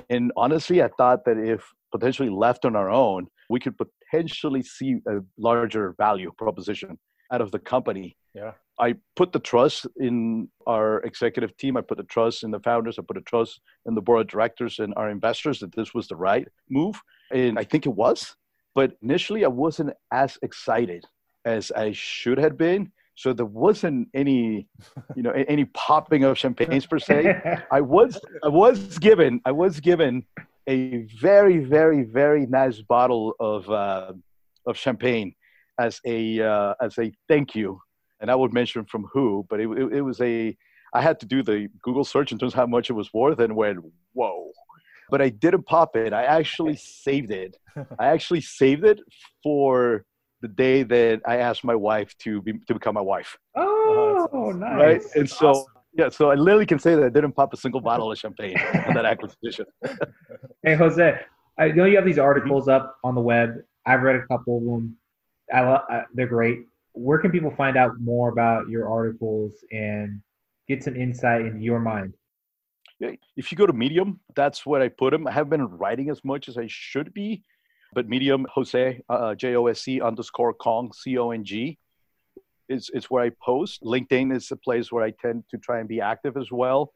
and honestly i thought that if potentially left on our own we could potentially see a larger value proposition out of the company. Yeah. I put the trust in our executive team. I put the trust in the founders. I put the trust in the board of directors and our investors that this was the right move. And i think it was. But initially i wasn't as excited as i should have been so there wasn't any you know any popping of champagnes per se. I was i was given i was given a very very very nice bottle of uh, of champagne as a uh, as a thank you. And i would mention from who but it, it, it was a i had to do the google search in terms of how much it was worth and went whoa. But i didn't pop it. I actually saved it. I actually saved it for the day that I asked my wife to be to become my wife. Oh, oh nice! Right, and so awesome. yeah, so I literally can say that I didn't pop a single bottle of champagne on that acquisition. hey, Jose, I know you have these mm-hmm. articles up on the web. I've read a couple of them. I, I they're great. Where can people find out more about your articles and get some insight into your mind? If you go to Medium, that's where I put them. I haven't been writing as much as I should be but Medium Jose uh, J O S C underscore Cong C O N G is is where I post. LinkedIn is a place where I tend to try and be active as well.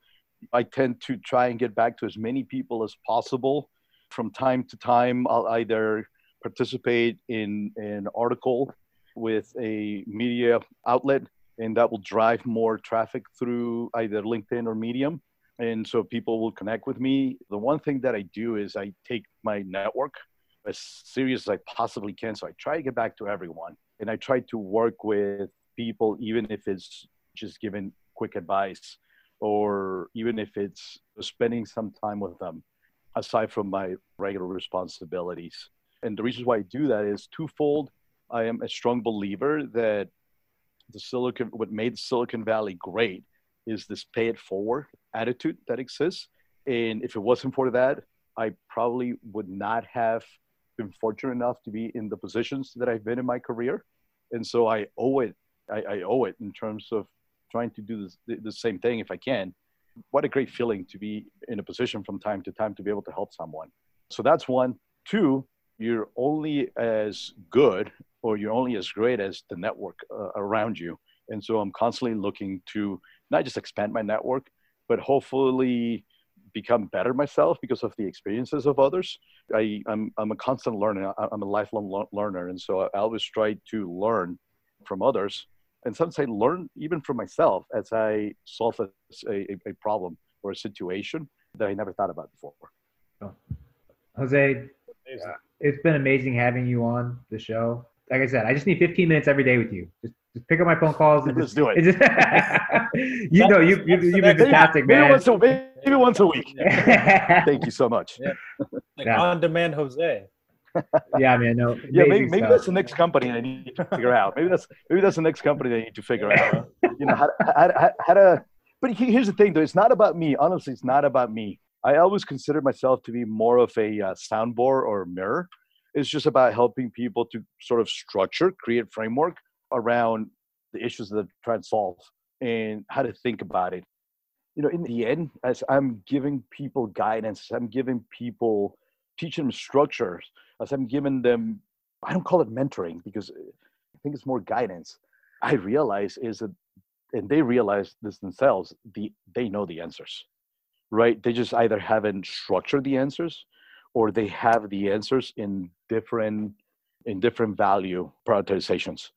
I tend to try and get back to as many people as possible. From time to time, I'll either participate in an article with a media outlet, and that will drive more traffic through either LinkedIn or Medium. And so people will connect with me. The one thing that I do is I take my network as serious as I possibly can. So I try to get back to everyone and I try to work with people, even if it's just giving quick advice or even if it's spending some time with them aside from my regular responsibilities. And the reason why I do that is twofold. I am a strong believer that the Silicon, what made Silicon Valley great is this pay it forward attitude that exists. And if it wasn't for that, I probably would not have been fortunate enough to be in the positions that I've been in my career, and so I owe it. I, I owe it in terms of trying to do this, the same thing if I can. What a great feeling to be in a position from time to time to be able to help someone. So that's one. Two, you're only as good or you're only as great as the network uh, around you. And so I'm constantly looking to not just expand my network, but hopefully become better myself because of the experiences of others. I, I'm, I'm a constant learner. I'm a lifelong learner. And so I always try to learn from others. And sometimes I learn even from myself as I solve a, a, a problem or a situation that I never thought about before. Oh. Jose, uh, it's been amazing having you on the show. Like I said, I just need 15 minutes every day with you. Just, just pick up my phone calls. And Let's just, do it. Just, you know, you, you, you've been fantastic, maybe, man. Maybe once, a, maybe once a week. Thank you so much. Yeah. Like yeah. on demand Jose. yeah, man. No. Yeah, maybe, maybe that's the next company I need to figure out. Maybe that's maybe that's the next company I need to figure out. You know how, how, how to. But here's the thing, though. It's not about me. Honestly, it's not about me. I always consider myself to be more of a uh, soundboard or mirror. It's just about helping people to sort of structure, create framework around the issues that they're trying to solve and how to think about it. You know, in the end, as I'm giving people guidance, I'm giving people, teaching them structures, as I'm giving them, I don't call it mentoring because uh, I think it's more guidance. I realize is that, and they realize this themselves, the, they know the answers right? They just either haven't structured the answers or they have the answers in different in different value prioritizations.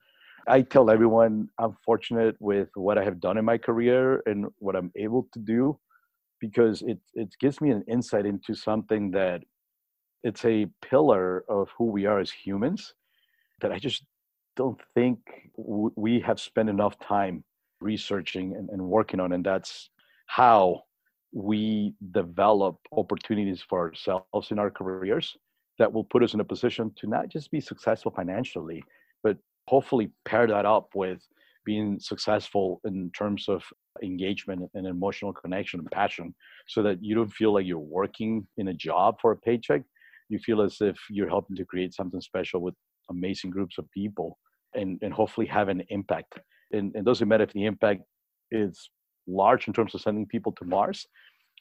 I tell everyone I'm fortunate with what I have done in my career and what I'm able to do because it it gives me an insight into something that it's a pillar of who we are as humans that I just don't think we have spent enough time researching and, and working on and that's how we develop opportunities for ourselves in our careers that will put us in a position to not just be successful financially, but hopefully pair that up with being successful in terms of engagement and emotional connection and passion so that you don't feel like you're working in a job for a paycheck. You feel as if you're helping to create something special with amazing groups of people and, and hopefully have an impact. And it doesn't matter if the impact is large in terms of sending people to Mars,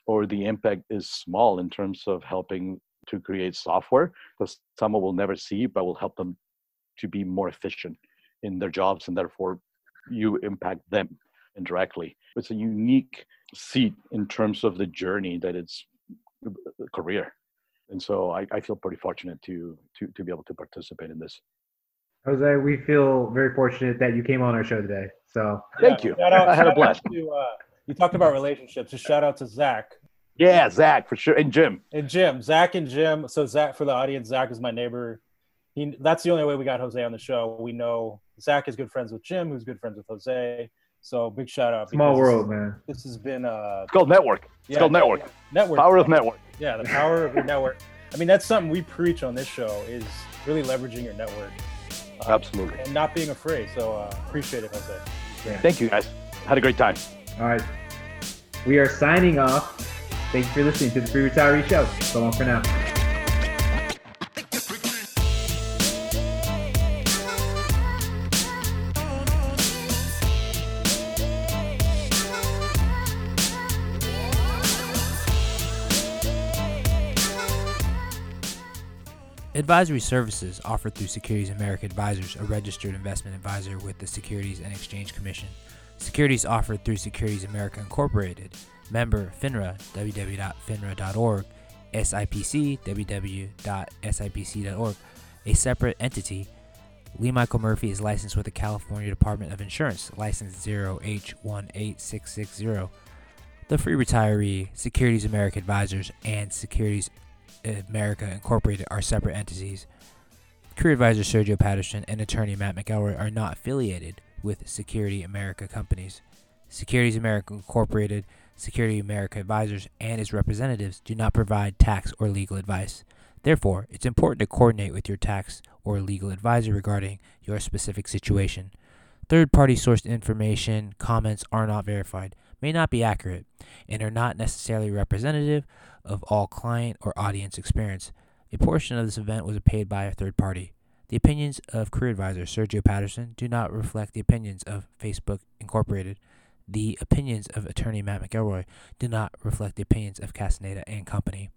or the impact is small in terms of helping to create software that someone will never see, but will help them to be more efficient in their jobs, and therefore you impact them indirectly. It's a unique seat in terms of the journey that it's uh, career. And so I, I feel pretty fortunate to, to to be able to participate in this. Jose, we feel very fortunate that you came on our show today. So thank you. Out, I had a blast. To, uh, you talked about relationships. Just shout out to Zach. Yeah, Zach for sure, and Jim. And Jim, Zach and Jim. So Zach, for the audience, Zach is my neighbor. He, that's the only way we got Jose on the show. We know Zach is good friends with Jim, who's good friends with Jose. So big shout out. Small world, man. This has been uh It's called network. It's yeah, called network. Network. Power of network. Yeah, the power of your network. I mean, that's something we preach on this show is really leveraging your network. Uh, Absolutely. And not being afraid. So uh, appreciate it, Jose. Yeah. Thank you, guys. Had a great time. All right. We are signing off. Thanks for listening to the Free Retiree Show. So long for now. Advisory services offered through Securities America Advisors, a registered investment advisor with the Securities and Exchange Commission. Securities offered through Securities America Incorporated, member FINRA, www.finra.org, SIPC, www.sipc.org, a separate entity. Lee Michael Murphy is licensed with the California Department of Insurance, license 0H18660. The Free Retiree, Securities America Advisors, and Securities America Incorporated are separate entities. Career advisor Sergio Patterson and attorney Matt McElroy are not affiliated with Security America companies. Securities America Incorporated, Security America Advisors, and its representatives do not provide tax or legal advice. Therefore, it's important to coordinate with your tax or legal advisor regarding your specific situation. Third party sourced information, comments are not verified, may not be accurate, and are not necessarily representative of all client or audience experience. A portion of this event was paid by a third party. The opinions of career advisor Sergio Patterson do not reflect the opinions of Facebook Incorporated. The opinions of attorney Matt McElroy do not reflect the opinions of Castaneda and Company.